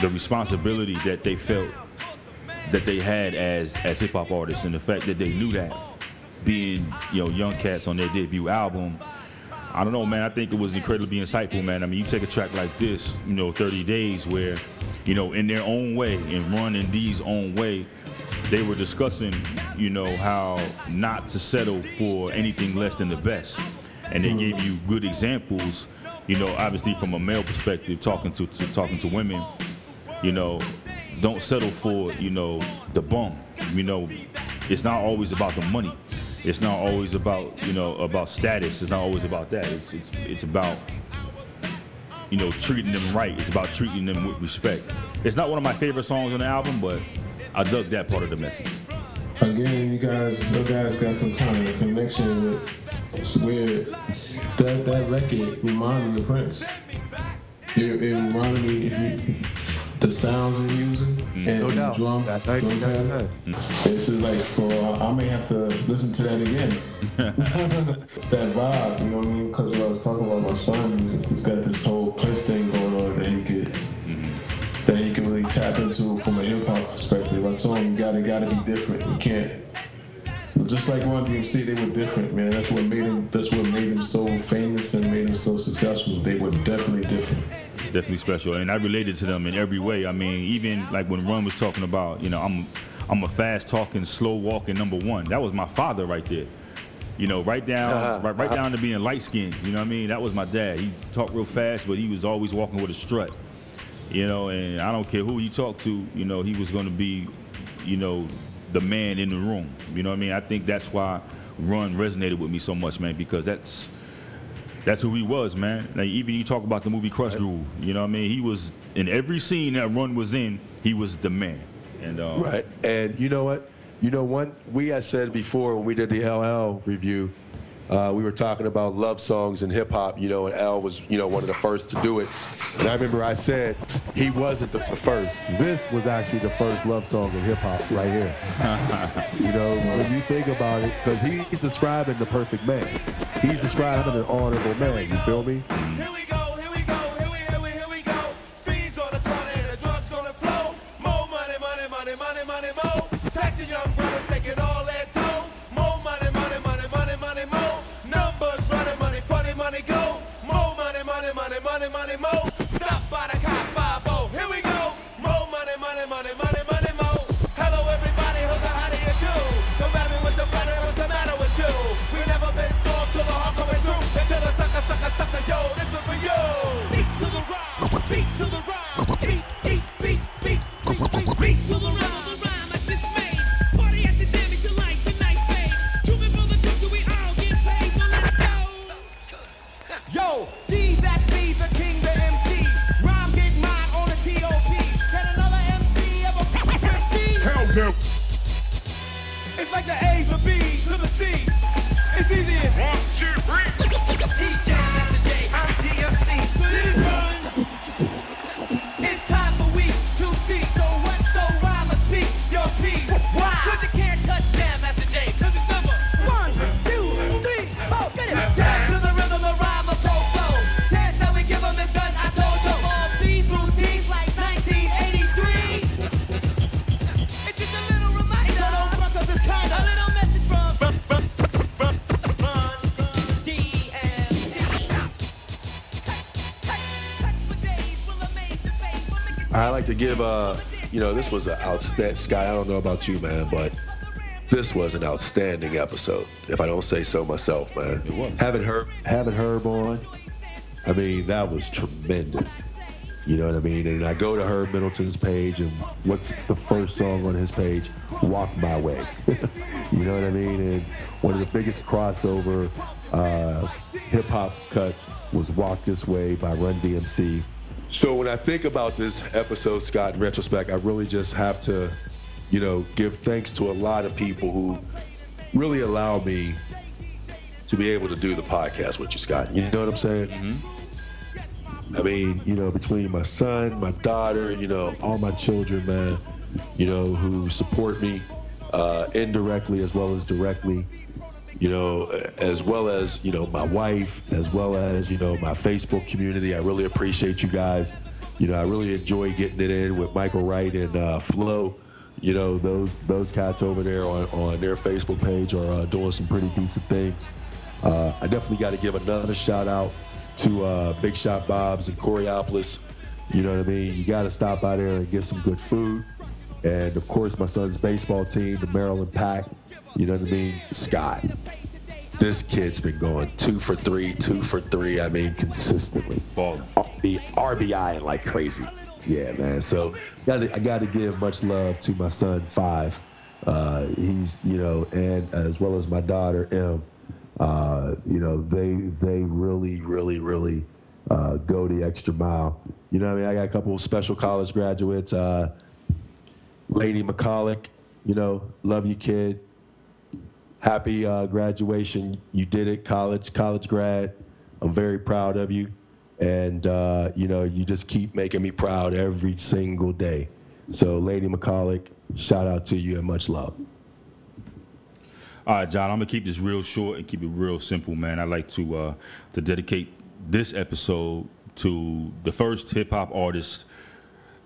the responsibility that they felt that they had as as hip hop artists, and the fact that they knew that, being you know young cats on their debut album. I don't know, man. I think it was incredibly insightful, man. I mean, you take a track like this, you know, 30 Days, where, you know, in their own way, and Run and D's own way, they were discussing, you know, how not to settle for anything less than the best. And they gave you good examples, you know, obviously from a male perspective, talking to, to talking to women, you know, don't settle for, you know, the bum. You know, it's not always about the money. It's not always about, you know, about status. It's not always about that. It's it's, it's about you know, treating them right. It's about treating them with respect. It's not one of my favorite songs on the album, but I dug that part of the message. Again, you guys, you guys got some kind of connection with. It's weird. That that record reminded me of Prince. It, it reminded me if you, the sounds they're using mm. and No doubt. drum, That drum pattern. 1999. It's just like so. I, I may have to listen to that again. that vibe, you know what I mean? Because when I was talking about my son, he's, he's got this whole Prince thing going on that he could mm-hmm. that he can really tap into from a hip hop perspective. I told him you gotta gotta be different. You can't. Just like Run DMC, they were different, man. That's what made them. That's what made them so famous and made them so successful. They were definitely different. definitely special and i related to them in every way i mean even like when run was talking about you know i'm i'm a fast talking slow walking number one that was my father right there you know right down uh-huh. right, right down to being light skinned you know what i mean that was my dad he talked real fast but he was always walking with a strut you know and i don't care who he talked to you know he was going to be you know the man in the room you know what i mean i think that's why run resonated with me so much man because that's that's who he was, man. Like even you talk about the movie Krush Groove, you know what I mean? He was in every scene that Run was in, he was the man. And um, Right. And you know what? You know, one we had said before when we did the LL review, uh, we were talking about love songs and hip hop, you know, and L was, you know, one of the first to do it. And I remember I said he wasn't the, first. This was actually the first love song in hip hop right here. you know, when you think about it, because he's describing the perfect man. He's describing an honorable man. You feel me? Here we by the. Here we go. More money, money, money, money, money, more. Hello everybody, hooker, how do you do? Don't grab with the flatter, what's the matter with you? We never been soft till the hard coming through. Until the sucker, sucker, sucker, yo, this was for you. Beats to the rhyme, beats to the rhyme, like the A, the B, to the C. It's easy as one, two, three. Give uh you know this was an outstanding Sky. I don't know about you, man, but this was an outstanding episode. If I don't say so myself, man. It was. Having Herb, having Herb on, I mean that was tremendous. You know what I mean? And I go to Herb Middleton's page, and what's the first song on his page? Walk My Way. you know what I mean? And one of the biggest crossover uh, hip hop cuts was Walk This Way by Run DMC. So when I think about this episode, Scott, in retrospect, I really just have to, you know, give thanks to a lot of people who really allow me to be able to do the podcast with you, Scott. You know what I'm saying? I mean, you know, between my son, my daughter, you know, all my children, man, you know, who support me uh, indirectly as well as directly, you know, as well as, you know, my wife, as well as, you know, my Facebook community. I really appreciate you guys. You know, I really enjoy getting it in with Michael Wright and uh, Flo. You know, those those cats over there on, on their Facebook page are uh, doing some pretty decent things. Uh, I definitely got to give another shout out to uh, Big Shot Bob's in Coraopolis. You know what I mean? You got to stop by there and get some good food. And of course, my son's baseball team, the Maryland Pack. You know what I mean? Scott. This kid's been going two for three, two for three. I mean, consistently. Balling. RB, RBI like crazy. Yeah, man. So gotta, I got to give much love to my son Five. Uh, he's you know, and as well as my daughter M. Uh, you know, they they really, really, really uh, go the extra mile. You know, what I mean, I got a couple of special college graduates. Uh, Lady McCulloch, you know, love you, kid. Happy uh, graduation. You did it, college, college grad. I'm very proud of you. And, uh, you know, you just keep making me proud every single day. So, Lady McCulloch, shout out to you and much love. All right, John. I'm gonna keep this real short and keep it real simple, man. I'd like to uh, to dedicate this episode to the first hip hop artist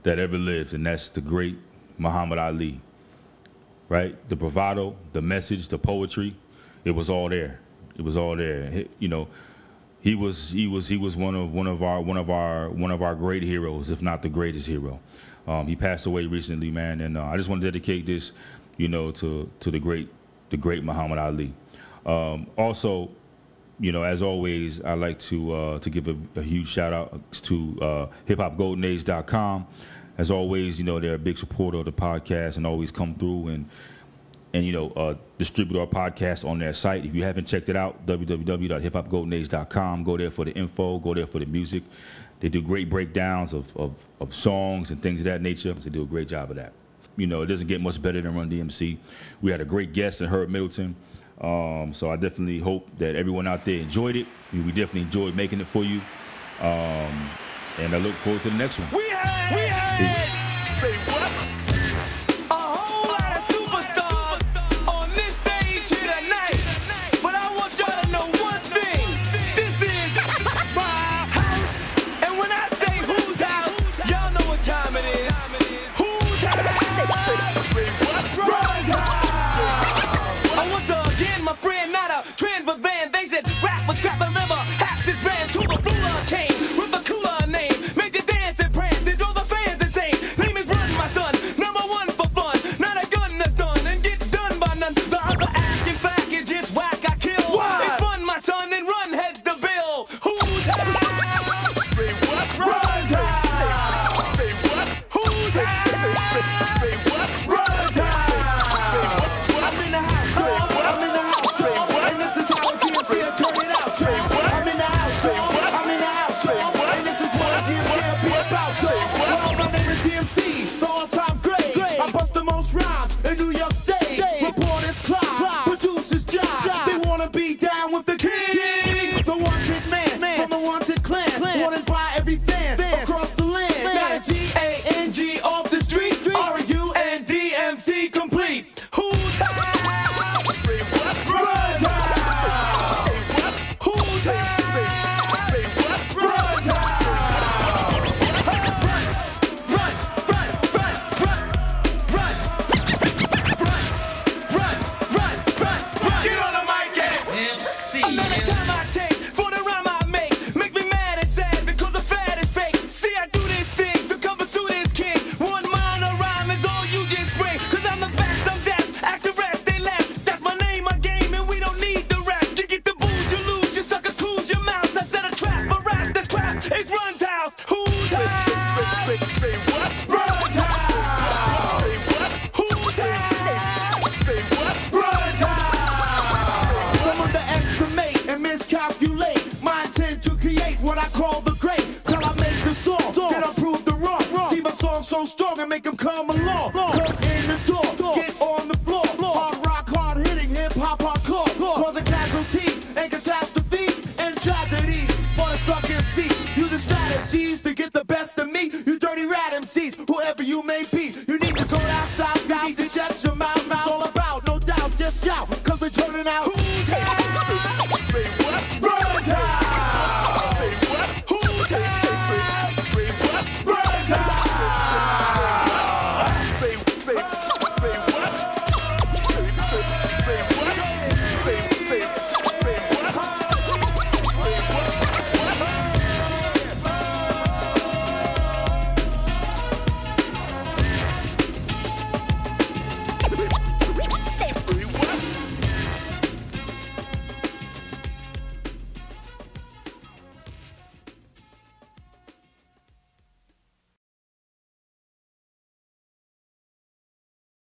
that ever lived, and that's the great Muhammad Ali. Right, the bravado, the message, the poetry, it was all there. It was all there. He- you know, he was he was he was one of one of our one of our one of our great heroes, if not the greatest hero. Um, he passed away recently, man, and uh, I just want to dedicate this, you know, to to the great the great Muhammad Ali. Um, also, you know, as always, I like to uh, to give a, a huge shout out to uh, hiphopgoldenage.com. As always, you know, they're a big supporter of the podcast and always come through and and you know uh, distribute our podcast on their site. If you haven't checked it out, www.hiphopgoldenage.com. Go there for the info. Go there for the music. They do great breakdowns of, of, of songs and things of that nature. They do a great job of that. You know, it doesn't get much better than Run DMC. We had a great guest in Herb Middleton. Um, so I definitely hope that everyone out there enjoyed it. We definitely enjoyed making it for you. Um, and I look forward to the next one. We we had,